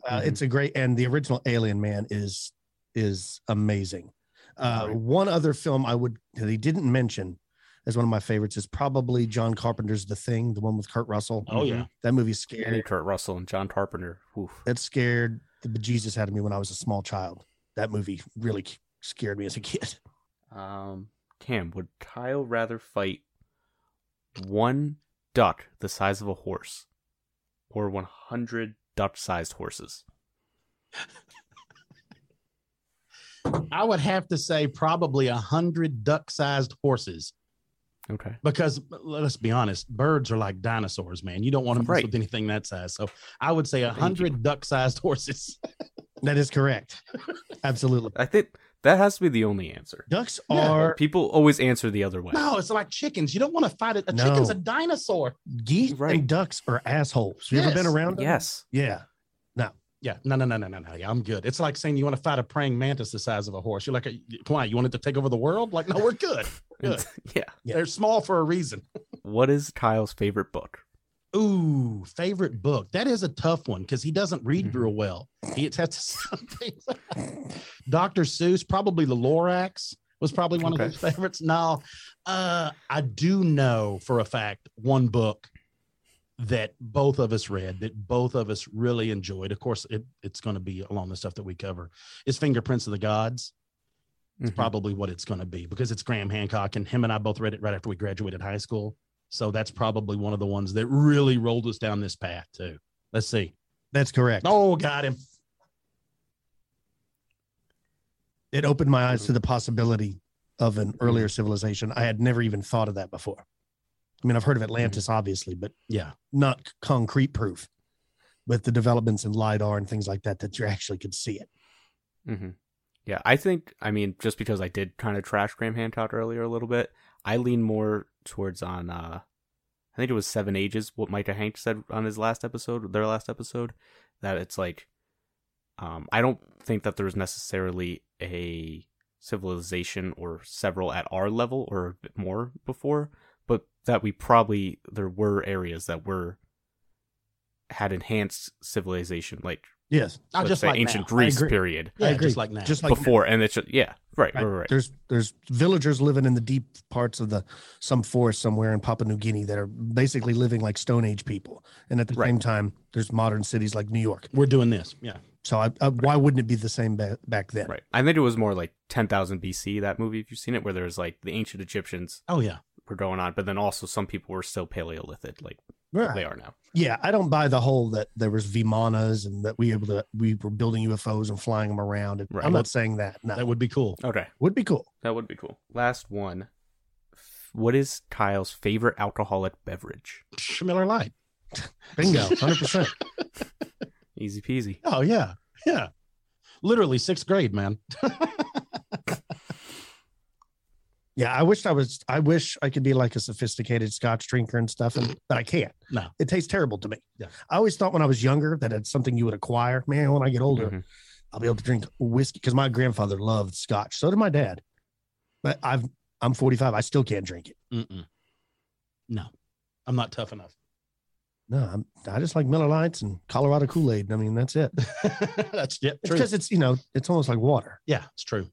Uh, Mhm. It's a great, and the original Alien Man is is amazing. Uh, Right. One other film I would that he didn't mention as one of my favorites is probably John Carpenter's The Thing, the one with Kurt Russell. Oh yeah. that movie scared scary. Kurt Russell and John Carpenter. Oof. That scared the bejesus out of me when I was a small child. That movie really scared me as a kid. Um, Cam, would Kyle rather fight one duck the size of a horse or 100 duck sized horses? I would have to say probably a hundred duck-sized horses Okay. because let's be honest, birds are like dinosaurs, man. You don't want to mess Right. with anything that size. So I would say a hundred duck-sized horses. That is correct. Absolutely. I think that has to be the only answer. Ducks Yeah. are People always answer the other way. no, it's like chickens. You don't want to fight it. A No. chicken's a dinosaur. geese Right. and ducks are assholes. You ever been around them? Yes. Yeah. No. Yeah, no, no, no, no, no, no. Yeah, I'm good. It's like saying you want to fight a praying mantis the size of a horse. You're like, why? You want it to take over the world? Like, no, we're good. Good. yeah. Yeah. They're small for a reason. What is Kyle's favorite book? Ooh, favorite book. That is a tough one because he doesn't read Mhm. real well. He it's had some things. Dr. Seuss, probably the Lorax was probably one Okay. of his favorites. No, uh, I do know for a fact one book that both of us read that both of us really enjoyed. Of course, it, it's going to be along the stuff that we cover. Is Fingerprints of the Gods. It's Mhm. probably what it's going to be because it's Graham Hancock and him and I both read it right after we graduated high school. So that's probably one of the ones that really rolled us down this path too. Let's see. That's correct. Oh, got him. It opened my eyes to the possibility of an earlier civilization. I had never even thought of that before. I mean, I've heard of Atlantis, obviously, but Yeah. not concrete proof with the developments in LIDAR and things like that, that you actually could see it. hmm Yeah, I think I mean just because I did kind of trash Graham Hancock earlier a little bit, I lean more towards on uh I think it was Seven Ages, what Micah Hanks said on his last episode, their last episode, that it's like um I don't think that there's necessarily a civilization or several at our level or a bit more before, but that we probably there were areas that were had enhanced civilization like Yes. I just say like ancient now. Greece period Yeah, agree. just like now. Just like before and it's just, yeah right right Right. right, right. There's there's villagers living in the deep parts of the some forest somewhere in Papua New Guinea that are basically living like Stone Age people, and at the Right. same time, there's modern cities like New York. We're doing this. Yeah. So I, I, why wouldn't it be the same ba- back then? Right. I think it was more like 10,000 BC, that movie, if you've seen it, where there's like the ancient Egyptians Oh yeah. were going on, but then also some people were still Paleolithic, like Right. they are now. Yeah, I don't buy the whole that there was Vimanas and that we able to we were building UFOs and flying them around. Right. I'm not saying that. No, That would be cool. Okay. would be cool. That would be cool. Last one. What is Kyle's favorite alcoholic beverage? Miller Lite. Bingo, hundred percent. Easy peasy. Oh yeah. Yeah. Literally sixth grade, man. Yeah, I wish I was. I wish I could be like a sophisticated Scotch drinker and stuff, and but I can't. No. it tastes terrible to me. Yeah. I always thought when I was younger that it's something you would acquire. Man, when I get older, Mhm. I'll be able to drink whiskey because my grandfather loved Scotch. So did my dad. But I've I'm 45. I still can't drink it. Mm-mm. No, I'm not tough enough. No, I'm, I just like Miller Lites and Colorado Kool Aid. I mean, that's it. That's yeah, It's true. because it's you know it's almost like water. Yeah, it's true.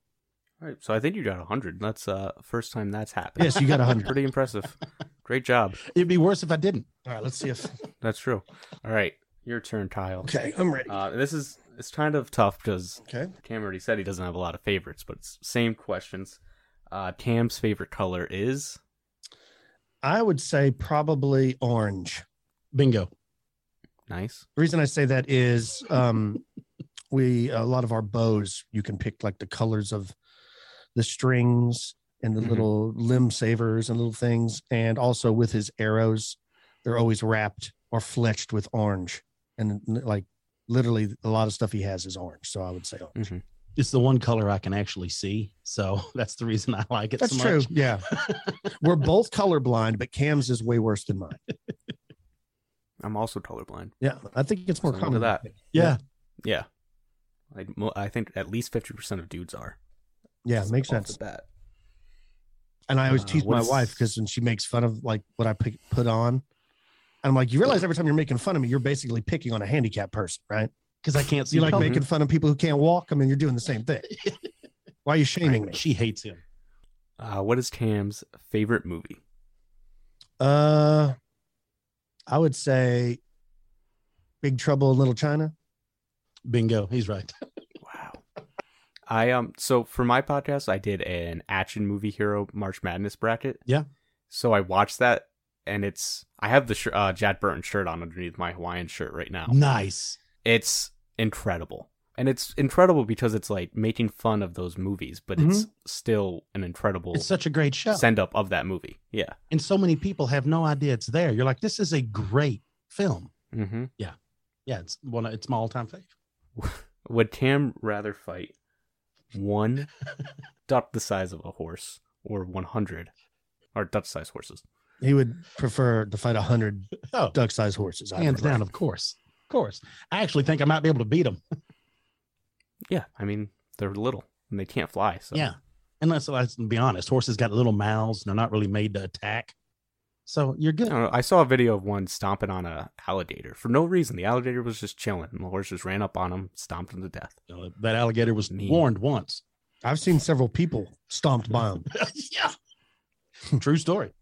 All right. So I think you got 100. That's uh first time that's happened. Yes, you got 100. Pretty impressive. Great job. It'd be worse if I didn't. All right, let's see if. That's true. All right. Your turn, Kyle. Okay, I'm ready. Uh, this is it's kind of tough because Okay. Cam already said he doesn't have a lot of favorites, but it's same questions. Uh, Cam's favorite color is I would say probably orange. Bingo. nice. The reason I say that is um, we a lot of our bows you can pick like the colors of the strings and the Mhm. little limb savers and little things, and also with his arrows, they're always wrapped or fletched with orange, and like literally a lot of stuff he has is orange. So I would say orange. Mhm. It's the one color I can actually see, so that's the reason I like it. That's so true. Yeah, we're both colorblind, but Cam's is way worse than mine. I'm also colorblind. Yeah, I think it's more So look at common. that. Yeah. Yeah, I, I think at least fifty percent of dudes are. Yeah, Just makes off the sense. bat. And I always Uh, tease my is- wife because when she makes fun of like what I pick, put on, and I'm like, you realize every time you're making fun of me, you're basically picking on a handicapped person, right? because I can't see. You like color. making fun of people who can't walk. I mean, you're doing the same thing. Why are you shaming me? She hates him. Uh, what is Cam's favorite movie? Uh, I would say Big Trouble in Little China. Bingo. He's right. I um so for my podcast I did an action movie hero March Madness bracket. Yeah. So I watched that and it's I have the sh- uh, Jack Burton shirt on underneath my Hawaiian shirt right now. Nice. It's incredible. and it's incredible because it's like making fun of those movies, but it's still an incredible It's such a great show. send up of that movie. Yeah. and so many people have no idea it's there. You're like, this is a great film. Mm-hmm. Yeah, Yeah. it's one. of- It's my all-time favorite. Would Cam rather fight one duck the size of a horse or 100 or duck sized horses? He would prefer to fight a hundred Oh, duck-sized horses. I hands prefer. down, of course, of course. I actually think I might be able to beat them. Yeah. I mean, they're little and they can't fly. So Yeah, unless let's be honest, horses got little mouths. And they're not really made to attack, so you're good. don't know, I saw a video of one stomping on a alligator for no reason. The alligator was just chilling and the horse just ran up on him, stomped him to death. You know, that alligator was Mean. warned once. I've seen several people stomped by him. yeah, true story.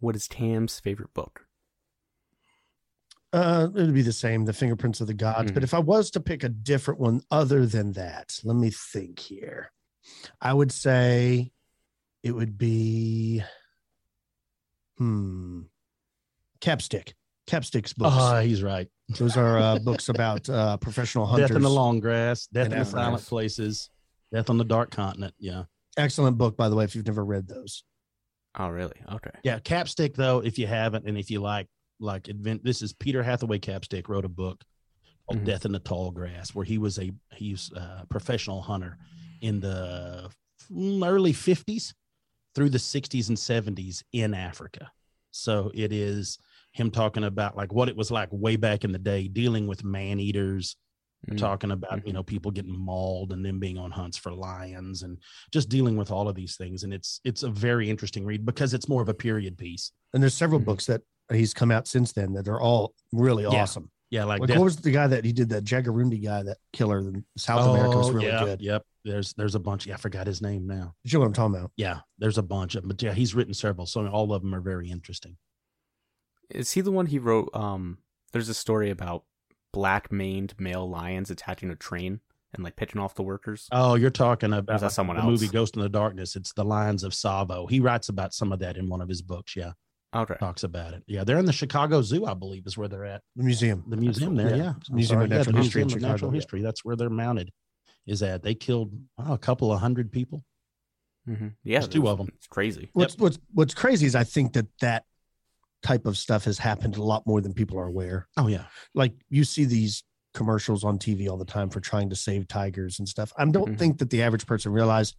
What is Cam's favorite book? Uh, it'd be the same, the fingerprints of the gods. But Mhm. if I was to pick a different one other than that, let me think here. I would say it would be, hmm, Capstick. Capstick's books. Oh, he's right. Those are uh, books about uh, professional hunters. Death in the long grass, death in in the Africa. silent places, death on the dark continent. Yeah, Excellent book, by the way, if you've never read those. Oh, really? Okay. yeah. Capstick though, if you haven't, and if you like, like advent, this is Peter Hathaway Capstick wrote a book called Mhm. Death in the Tall Grass, where he was a he's a professional hunter in the mm, early fifties through the sixties and seventies in Africa. So it is him talking about like what it was like way back in the day, dealing with man eaters, Mm. talking about you Mhm. know people getting mauled and then being on hunts for lions and just dealing with all of these things and it's it's a very interesting read because it's more of a period piece And there's several Mhm. books that he's come out since then that are all really Yeah. awesome. Yeah like, Like, what was the guy that he did that Jagarundi guy, that killer in South America was Oh, really yeah, good. yep there's there's a bunch yeah i forgot his name now You know what I'm talking about? yeah there's a bunch of but yeah he's written several so all of them are very interesting Is he the one he wrote? Um, there's a story about black maned male lions attacking a train and like pitching off the workers. oh you're talking about that someone the else? movie ghost in the darkness it's the lions of Tsavo he writes about some of that in one of his books yeah Okay. talks about it yeah they're in the chicago zoo i believe is where they're at The museum. the museum there, Yeah. yeah. Museum of Natural the History Museum of Natural Chicago, yeah. History. That's where they're mounted. Is that they killed oh, a couple of hundred people? hmm Yeah, There's two there's- of 'em. It's crazy. What's what's what's crazy is I think that that type of stuff has happened a lot more than people are aware. Oh yeah, Like you see these commercials on TV all the time for trying to save tigers and stuff. I don't Mhm. think that the average person realize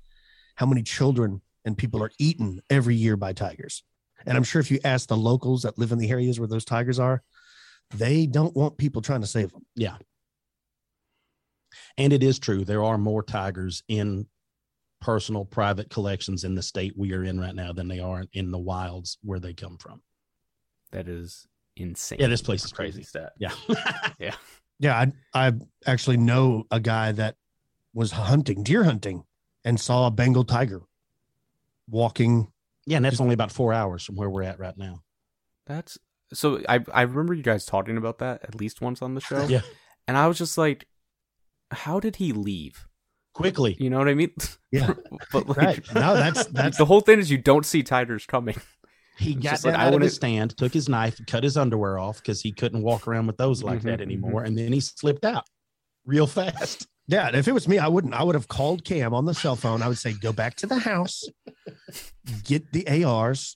how many children and people are eaten every year by tigers. And I'm sure if you ask the locals that live in the areas where those tigers are, they don't want people trying to save them. Yeah. And it is true. There are more tigers in personal private collections in the state we are in right now than they are in the wilds where they come from. That is insane. Yeah, this place is crazy crazy. stat. Yeah, Yeah, I I actually know a guy that was hunting deer hunting and saw a Bengal tiger walking. Yeah, and that's only about four hours from where we're at right now. That's so. I I remember you guys talking about that at least once on the show. Yeah. and I was just like, how did he leave? Quickly, You know what I mean? Yeah, but like, right. No, that's that's the whole thing is you don't see tigers coming. he It's got like, out of his stand, took his knife, cut his underwear off because he couldn't walk around with those like that Mhm, anymore, and then he slipped out real fast. Yeah. If it was me, I wouldn't. I would have called Cam on the cell phone. I would say, "Go back to the house, get the ARs,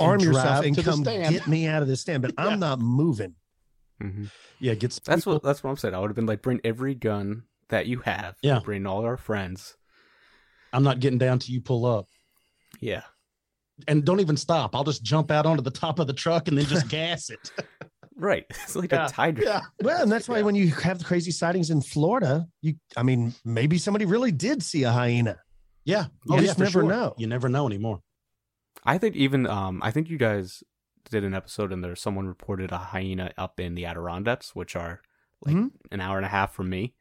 And arm yourself, and come get me out of this stand." But Yeah. I'm not moving. hmm Yeah, gets That's what that's what I'm saying. I would have been like, bring every gun that you have. Yeah. bring all our friends. I'm not getting down till you pull up. Yeah, And don't even stop. I'll just jump out onto the top of the truck and then just gas it. Right. It's like Yeah. a tiger. Yeah. Well, and that's why Yeah. when you have the crazy sightings in Florida, you, I mean, maybe somebody really did see a hyena. Yeah. You Oh, just yeah, never sure. know. You never know anymore. I think even um I think you guys did an episode and there someone reported a hyena up in the Adirondacks, which are like Mhm. an hour and a half from me.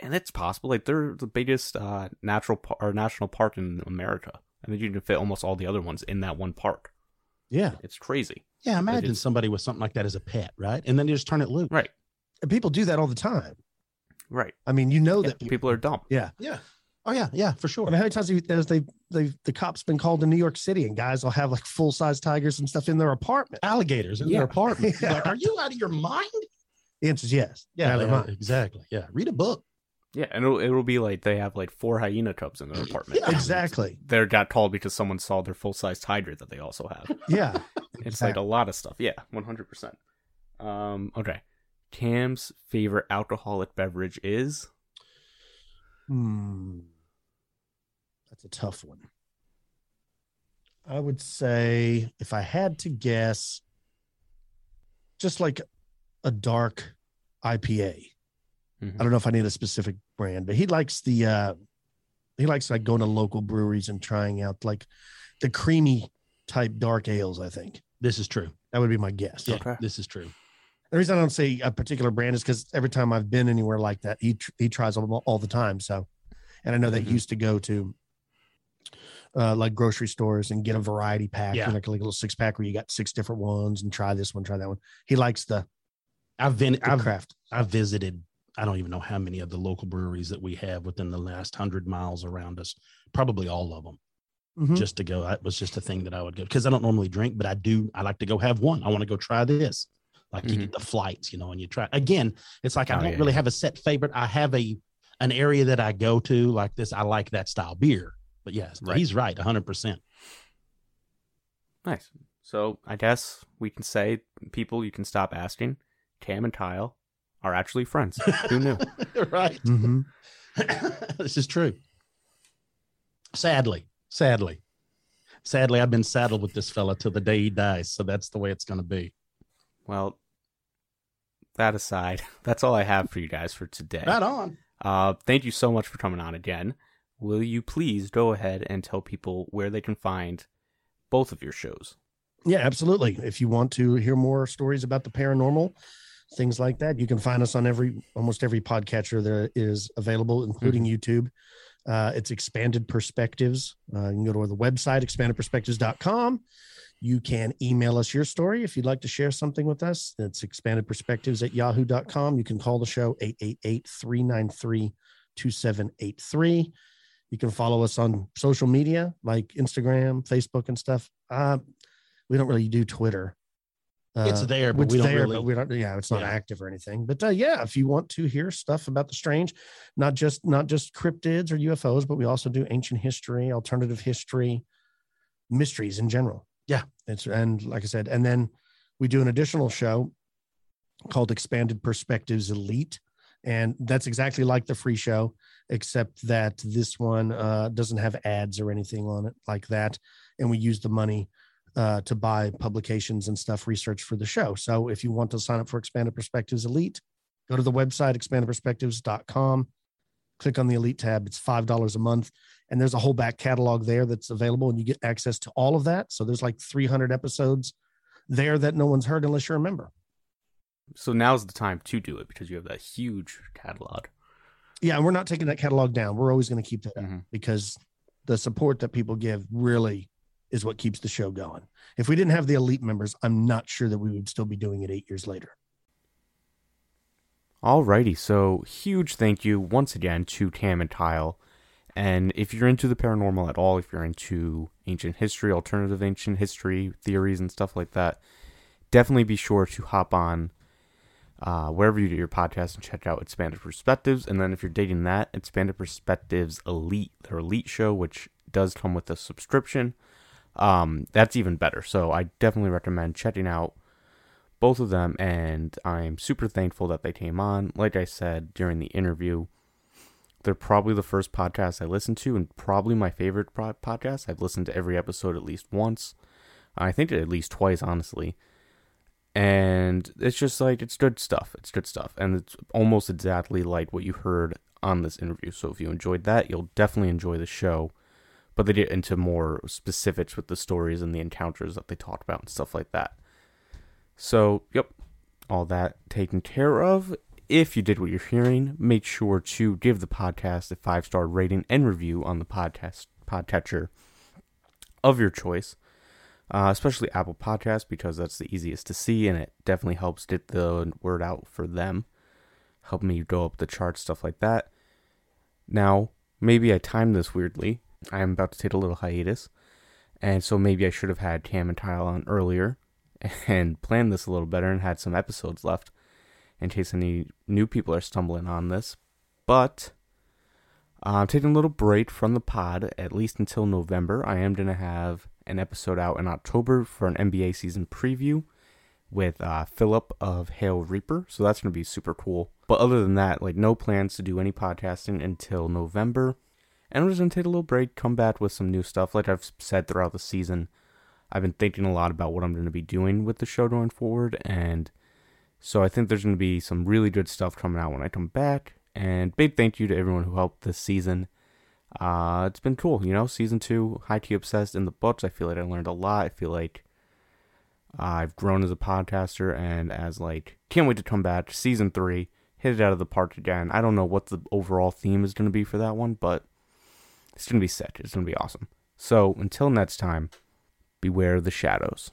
And it's possible like they're the biggest uh natural par- or national park in America. I think you can fit almost all the other ones in that one park. Yeah. It's crazy. Yeah. Imagine somebody with something like that as a pet, right? And then you just turn it loose. Right. And people do that all the time. Right. I mean, you know Yeah, that people are dumb. Yeah. Yeah. Oh, yeah. Yeah, for sure. I mean, how many times have you- they they the cops been called in New York City and guys will have like full size tigers and stuff in their apartment? Alligators in Yeah. their apartment. Yeah. Like, are you out of your mind? The answer is yes. Yeah, Out of they their are. mind. exactly. Yeah. Read a book. Yeah, and it'll it'll be like they have like four hyena cubs in their apartment. Yeah. Exactly. They got called because someone saw their full size hydra that they also have. Yeah. It's like a lot of stuff. Yeah, one hundred percent. Um. Okay. Cam's favorite alcoholic beverage is Hmm. That's a tough one. I would say if I had to guess, just like a dark IPA. Mhm. I don't know if I need a specific brand, but he likes the uh he likes like going to local breweries and trying out like the creamy type dark ales, I think. This is true. That would be my guess. Yeah, Okay. this is true. The reason I don't say a particular brand is because every time I've been anywhere like that, he tr- he tries them all, all the time. So, and I know that Mhm. he used to go to uh, like grocery stores and get a variety pack, Yeah. you know, like a little six pack where you got six different ones and try this one, try that one. He likes the, I've been the I've craft. I've visited I don't even know how many of the local breweries that we have within the last hundred miles around us. Probably all of them. Mhm. Just to go, that was just a thing that I would go because I don't normally drink, but I do. I like to go have one. I want to go try this. Like you Mhm. get the flights, you know, and you try. Again, it's like I Oh, don't yeah, really yeah. have a set favorite. I have a an area that I go to like this. I like that style beer. But yes, Right. he's right, hundred percent. nice. So I guess we can say people you can stop asking. Cam and Kyle are actually friends. Who knew? right. Mhm. this is true. Sadly, sadly, sadly, I've been saddled with this fella till the day he dies. So that's the way it's going to be. Well, that aside, that's all I have for you guys for today. Right on. Uh, thank you so much for coming on again. Will you please go ahead and tell people where they can find both of your shows? Yeah, absolutely. If you want to hear more stories about the paranormal, things like that, you can find us on every almost every podcatcher that is available, including YouTube. Uh, it's expanded perspectives. Uh, you can go to the website, expandedperspectives.com. You can email us your story if you'd like to share something with us. It's expandedperspectives at yahoo.com. You can call the show 888 393 2783. You can follow us on social media like Instagram, Facebook, and stuff. Uh, we don't really do Twitter. It's Uh, there, but it's we don't there, really. but we don't. Yeah, it's not Yeah. active or anything. But uh, yeah, if you want to hear stuff about the strange, not just not just cryptids or UFOs, but we also do ancient history, alternative history, mysteries in general. Yeah. it's and like I said, and then we do an additional show called Expanded Perspectives Elite, and that's exactly like the free show, except that this one uh, doesn't have ads or anything on it like that, and we use the money uh, to buy publications and stuff, research for the show. So if you want to sign up for Expanded Perspectives Elite, go to the website, expandedperspectives.com, click on the Elite tab. It's $5 a month. And there's a whole back catalog there that's available, and you get access to all of that. So there's like 300 episodes there that no one's heard unless you're a member. So now's the time to do it because you have that huge catalog. Yeah, and we're not taking that catalog down. We're always going to keep that up Mhm. because the support that people give really is what keeps the show going. If we didn't have the elite members, I'm not sure that we would still be doing it eight years later. Alrighty, so huge thank you once again to Cam and Kyle. And if you're into the paranormal at all, if you're into ancient history, alternative ancient history theories, and stuff like that, definitely be sure to hop on uh, wherever you do your podcast and check out Expanded Perspectives. And then if you're dating that, Expanded Perspectives Elite, their Elite show, which does come with a subscription, um, that's even better. So I definitely recommend checking out both of them. And I'm super thankful that they came on. Like I said during the interview, they're probably the first podcast I listened to, and probably my favorite podcast. I've listened to every episode at least once. I think at least twice, honestly and it's just like it's good stuff it's good stuff and it's almost exactly like what you heard on this interview so if you enjoyed that you'll definitely enjoy the show but they get into more specifics with the stories and the encounters that they talk about and stuff like that so yep all that taken care of if you did what you're hearing make sure to give the podcast a five star rating and review on the podcast podcatcher of your choice uh, especially Apple Podcasts because that's the easiest to see and it definitely helps get the word out for them. Help me go up the charts, stuff like that. Now, maybe I timed this weirdly. I'm about to take a little hiatus, and so maybe I should have had Cam and Kyle on earlier and planned this a little better and had some episodes left in case any new people are stumbling on this. But Uh, I'm taking a little break from the pod, at least until November. I am going to have an episode out in October for an NBA season preview with uh, Philip of Hail Reaper. So that's going to be super cool. But other than that, like no plans to do any podcasting until November. And I'm just going to take a little break, come back with some new stuff. Like I've said throughout the season, I've been thinking a lot about what I'm going to be doing with the show going forward. And so I think there's going to be some really good stuff coming out when I come back. And big thank you to everyone who helped this season. Uh, it's been cool, you know. Season two, High Tea Obsessed in the books. I feel like I learned a lot. I feel like I've grown as a podcaster and as like can't wait to come back. Season three, hit it out of the park again. I don't know what the overall theme is going to be for that one, but it's going to be sick. It's going to be awesome. So until next time, beware of the shadows.